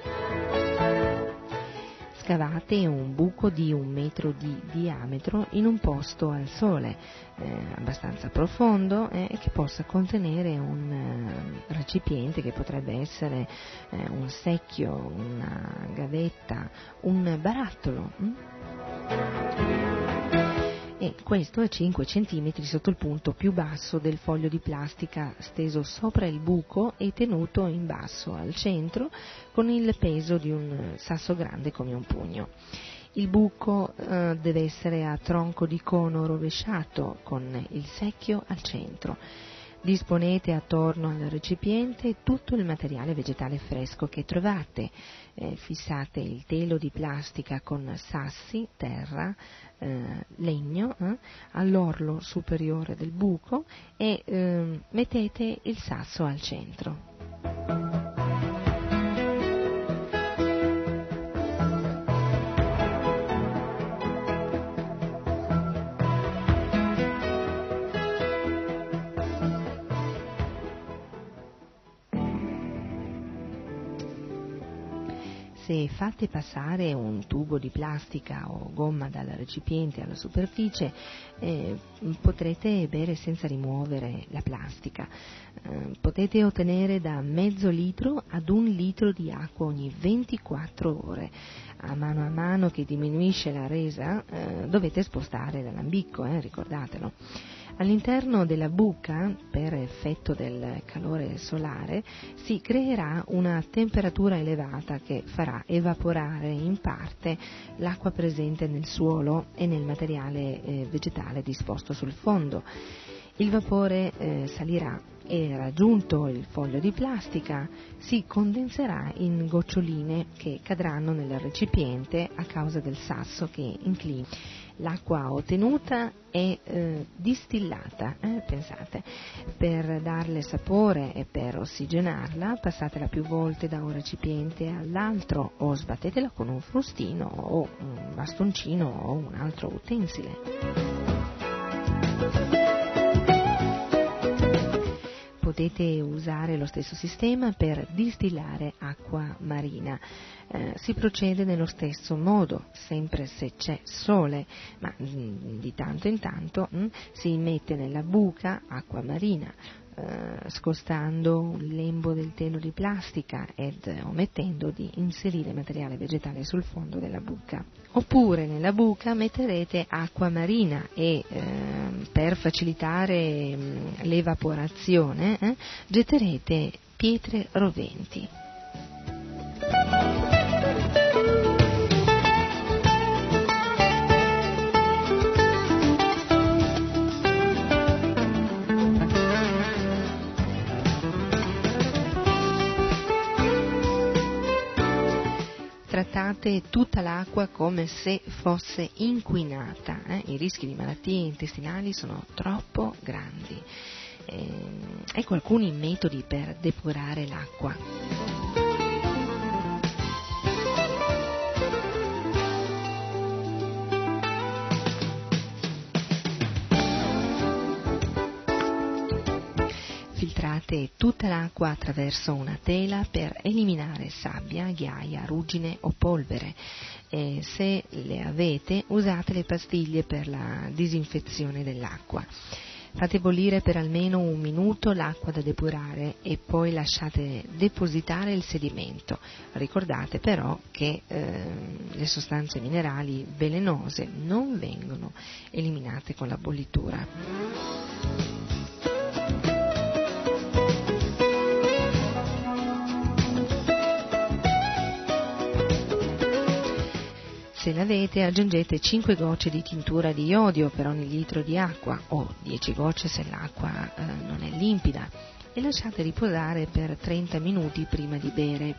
Scavate un buco di un metro di diametro in un posto al sole, eh, abbastanza profondo eh, e che possa contenere un eh, recipiente che potrebbe essere eh, un secchio, una gavetta, un barattolo. hm? E questo a 5 cm sotto il punto più basso del foglio di plastica steso sopra il buco e tenuto in basso al centro con il peso di un sasso grande come un pugno. Il buco eh, deve essere a tronco di cono rovesciato con il secchio al centro. Disponete attorno al recipiente tutto il materiale vegetale fresco che trovate. Eh, fissate il telo di plastica con sassi, terra, eh, legno eh, all'orlo superiore del buco e eh, mettete il sasso al centro. Se fate passare un tubo di plastica o gomma dal recipiente alla superficie, eh, potrete bere senza rimuovere la plastica. Eh, potete ottenere da mezzo litro ad un litro di acqua ogni 24 ore. A mano a mano che diminuisce la resa eh, dovete spostare l'alambicco, eh, ricordatelo. All'interno della buca, per effetto del calore solare, si creerà una temperatura elevata che farà evaporare in parte l'acqua presente nel suolo e nel materiale eh, vegetale disposto sul fondo. Il vapore eh, salirà e raggiunto il foglio di plastica si condenserà in goccioline che cadranno nel recipiente a causa del sasso che inclina l'acqua ottenuta è eh, distillata, eh, pensate, per darle sapore e per ossigenarla passatela più volte da un recipiente all'altro o sbattetela con un frustino o un bastoncino o un altro utensile. Potete usare lo stesso sistema per distillare acqua marina. Eh, si procede nello stesso modo, sempre se c'è sole, ma mh, mm, di tanto in tanto mh, mm, si mette nella buca acqua marina, eh, scostando un lembo del telo di plastica ed omettendo di inserire materiale vegetale sul fondo della buca. Oppure nella buca metterete acqua marina e eh, per facilitare mh, mm, l'evaporazione eh, getterete pietre roventi. Trattate tutta l'acqua come se fosse inquinata. Eh? I rischi di malattie intestinali sono troppo grandi. Eh, ecco alcuni metodi per depurare l'acqua. Filtrate tutta l'acqua attraverso una tela per eliminare sabbia, ghiaia, ruggine o polvere. E se le avete, usate le pastiglie per la disinfezione dell'acqua. Fate bollire per almeno un minuto l'acqua da depurare e poi lasciate depositare il sedimento. Ricordate però che eh, le sostanze minerali velenose non vengono eliminate con la bollitura. Se l'avete aggiungete 5 gocce di tintura di iodio per ogni litro di acqua o 10 gocce se l'acqua eh, non è limpida e lasciate riposare per 30 minuti prima di bere.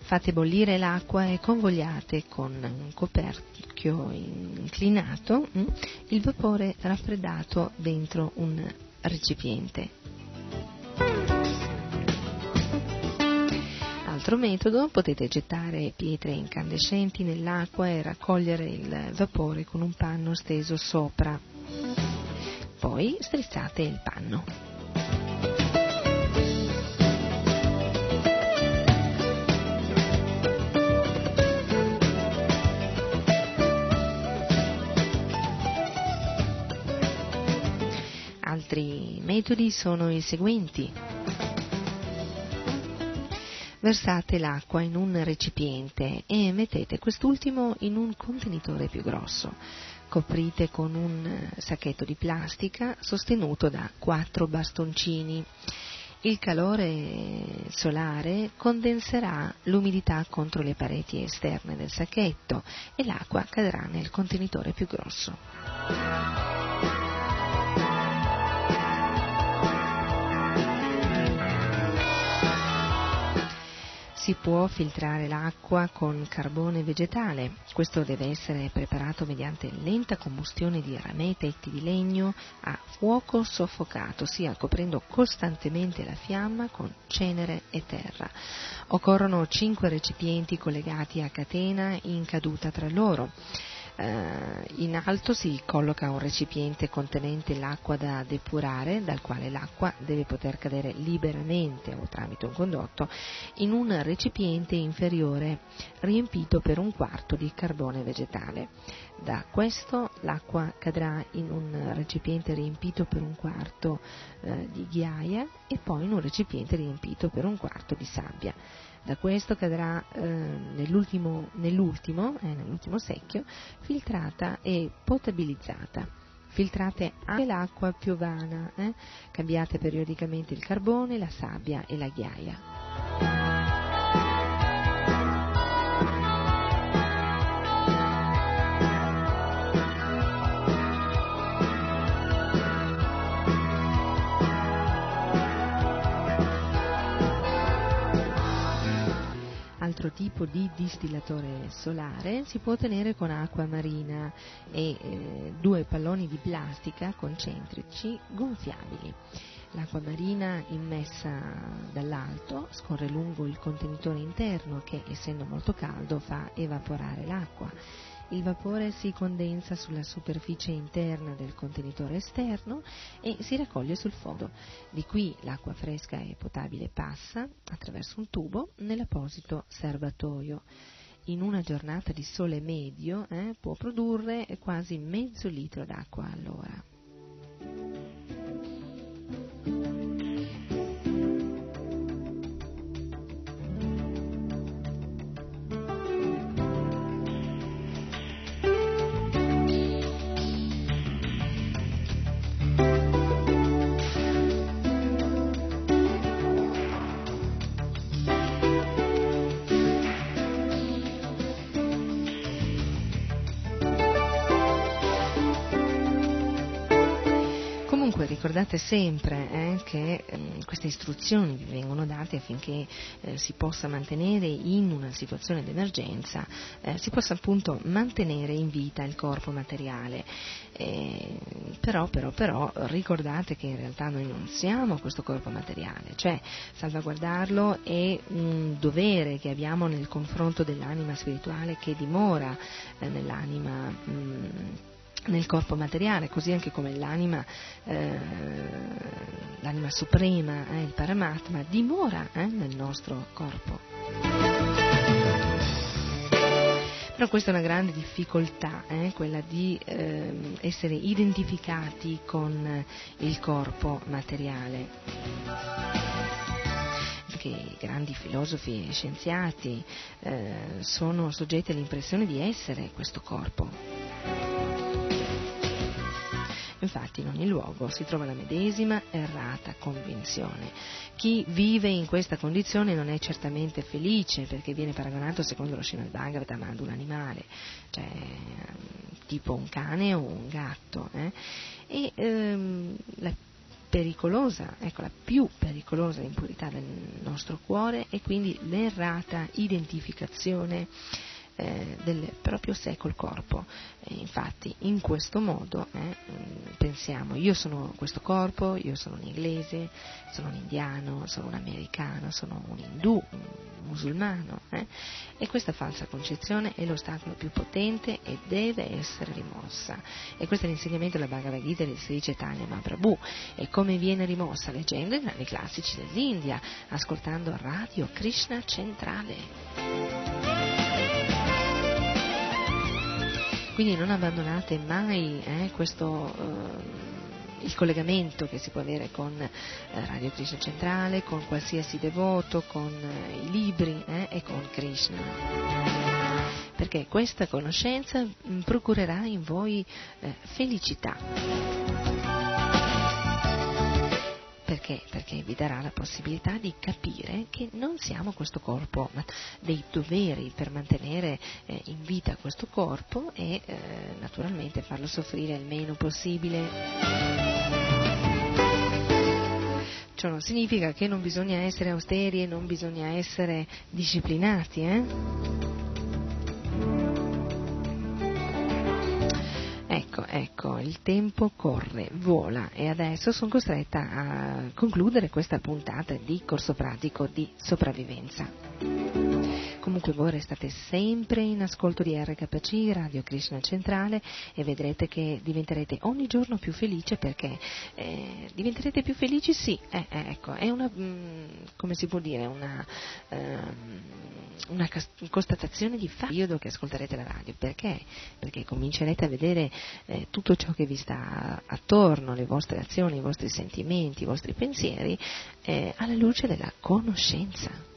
Fate bollire l'acqua e convogliate con un coperchio inclinato mm, il vapore raffreddato dentro un recipiente altro metodo potete gettare pietre incandescenti nell'acqua e raccogliere il vapore con un panno steso sopra. Poi strizzate il panno. Altri metodi sono i seguenti versate l'acqua in un recipiente e mettete quest'ultimo in un contenitore più grosso. Coprite con un sacchetto di plastica sostenuto da quattro bastoncini. Il calore solare condenserà l'umidità contro le pareti esterne del sacchetto e l'acqua cadrà nel contenitore più grosso. Si può filtrare l'acqua con carbone vegetale. Questo deve essere preparato mediante lenta combustione di rame di legno a fuoco soffocato, ossia coprendo costantemente la fiamma con cenere e terra. Occorrono cinque recipienti collegati a catena in caduta tra loro. Eh, in alto si colloca un recipiente contenente l'acqua da depurare, dal quale l'acqua deve poter cadere liberamente o tramite un condotto in un recipiente inferiore riempito per un quarto di carbone vegetale. Da questo l'acqua cadrà in un recipiente riempito per un quarto eh, di ghiaia e poi in un recipiente riempito per un quarto di sabbia. Da questo cadrà eh, nell'ultimo, nell'ultimo, eh, nell'ultimo secchio filtrata e potabilizzata filtrate anche l'acqua piovana, eh? cambiate periodicamente il carbone, la sabbia e la ghiaia. Altro tipo di distillatore solare si può ottenere con acqua marina e eh, due palloni di plastica concentrici gonfiabili. L'acqua marina immessa dall'alto scorre lungo il contenitore interno che, essendo molto caldo, fa evaporare l'acqua il vapore si condensa sulla superficie interna del contenitore esterno e si raccoglie sul fondo. Di qui l'acqua fresca e potabile passa attraverso un tubo nell'apposito serbatoio. In una giornata di sole medio eh, può produrre quasi mezzo litro d'acqua all'ora. Ricordate sempre eh, che eh, queste istruzioni vi vengono date affinché eh, si possa mantenere in una situazione d'emergenza, eh, si possa appunto mantenere in vita il corpo materiale. Eh, però, però, però ricordate che in realtà noi non siamo questo corpo materiale, cioè salvaguardarlo è un dovere che abbiamo nel confronto dell'anima spirituale che dimora eh, nell'anima. Mh, mm, nel corpo materiale, così anche come l'anima, eh, l'anima suprema, eh, il Paramatma, dimora eh, nel nostro corpo. Però questa è una grande difficoltà, eh, quella di ehm, essere identificati con il corpo materiale. Perché i grandi filosofi e scienziati eh, sono soggetti all'impressione di essere questo corpo. Infatti in ogni luogo si trova la medesima errata convinzione. Chi vive in questa condizione non è certamente felice perché viene paragonato secondo lo Srimad Bhagavatam ad un animale, cioè tipo un cane o un gatto. Eh? E ehm, la pericolosa, ecco la più pericolosa impurità del nostro cuore è quindi l'errata identificazione eh, del proprio sé col corpo. E infatti in questo modo eh, pensiamo io sono questo corpo, io sono un inglese, sono un indiano, sono un americano, sono un indù, un musulmano eh? e questa falsa concezione è l'ostacolo più potente e deve essere rimossa. E questo è l'insegnamento della Bhagavad Gita del Sri Chaitanya Mahaprabhu e come viene rimossa leggendo i grandi classici dell'India, ascoltando Radio Krishna Centrale. Quindi non abbandonate mai eh, questo, eh, il collegamento che si può avere con eh, Radio Krishna Centrale, con qualsiasi devoto, con eh, i libri eh, e con Krishna. Perché questa conoscenza mh, procurerà in voi felicità. Perché? Perché vi darà la possibilità di capire che non siamo questo corpo, ma dei doveri per mantenere eh, in vita questo corpo e eh, naturalmente farlo soffrire il meno possibile. Ciò non significa che non bisogna essere austeri e non bisogna essere disciplinati, eh? Ecco, ecco, il tempo corre, vola e adesso sono costretta a concludere questa puntata di corso pratico di sopravvivenza. Comunque voi restate sempre in ascolto di RKC, Radio Krishna Centrale e vedrete che diventerete ogni giorno più felici perché eh, diventerete più felici sì, eh, eh, ecco, è una, mh, mm, come si può dire, una, ehm, una constatazione di periodo che ascolterete la radio, perché? Perché comincerete a vedere eh, tutto ciò che vi sta attorno, le vostre azioni, i vostri sentimenti, i vostri pensieri, eh, alla luce della conoscenza.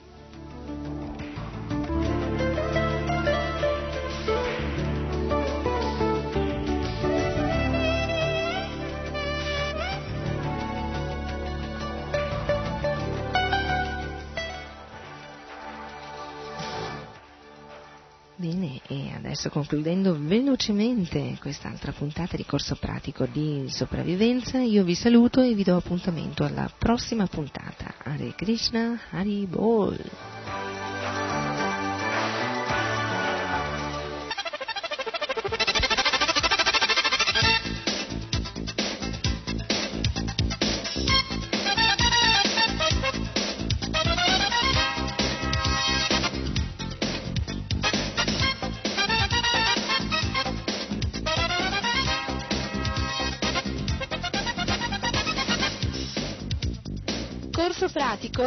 Bene, e adesso concludendo velocemente quest'altra puntata di corso pratico di sopravvivenza, io vi saluto e vi do appuntamento alla prossima puntata. Hare Krishna, Hari Bol.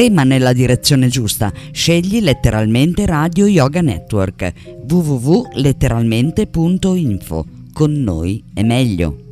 Rema nella direzione giusta, scegli letteralmente Radio Yoga Network www.letteralmente.info. Con noi è meglio.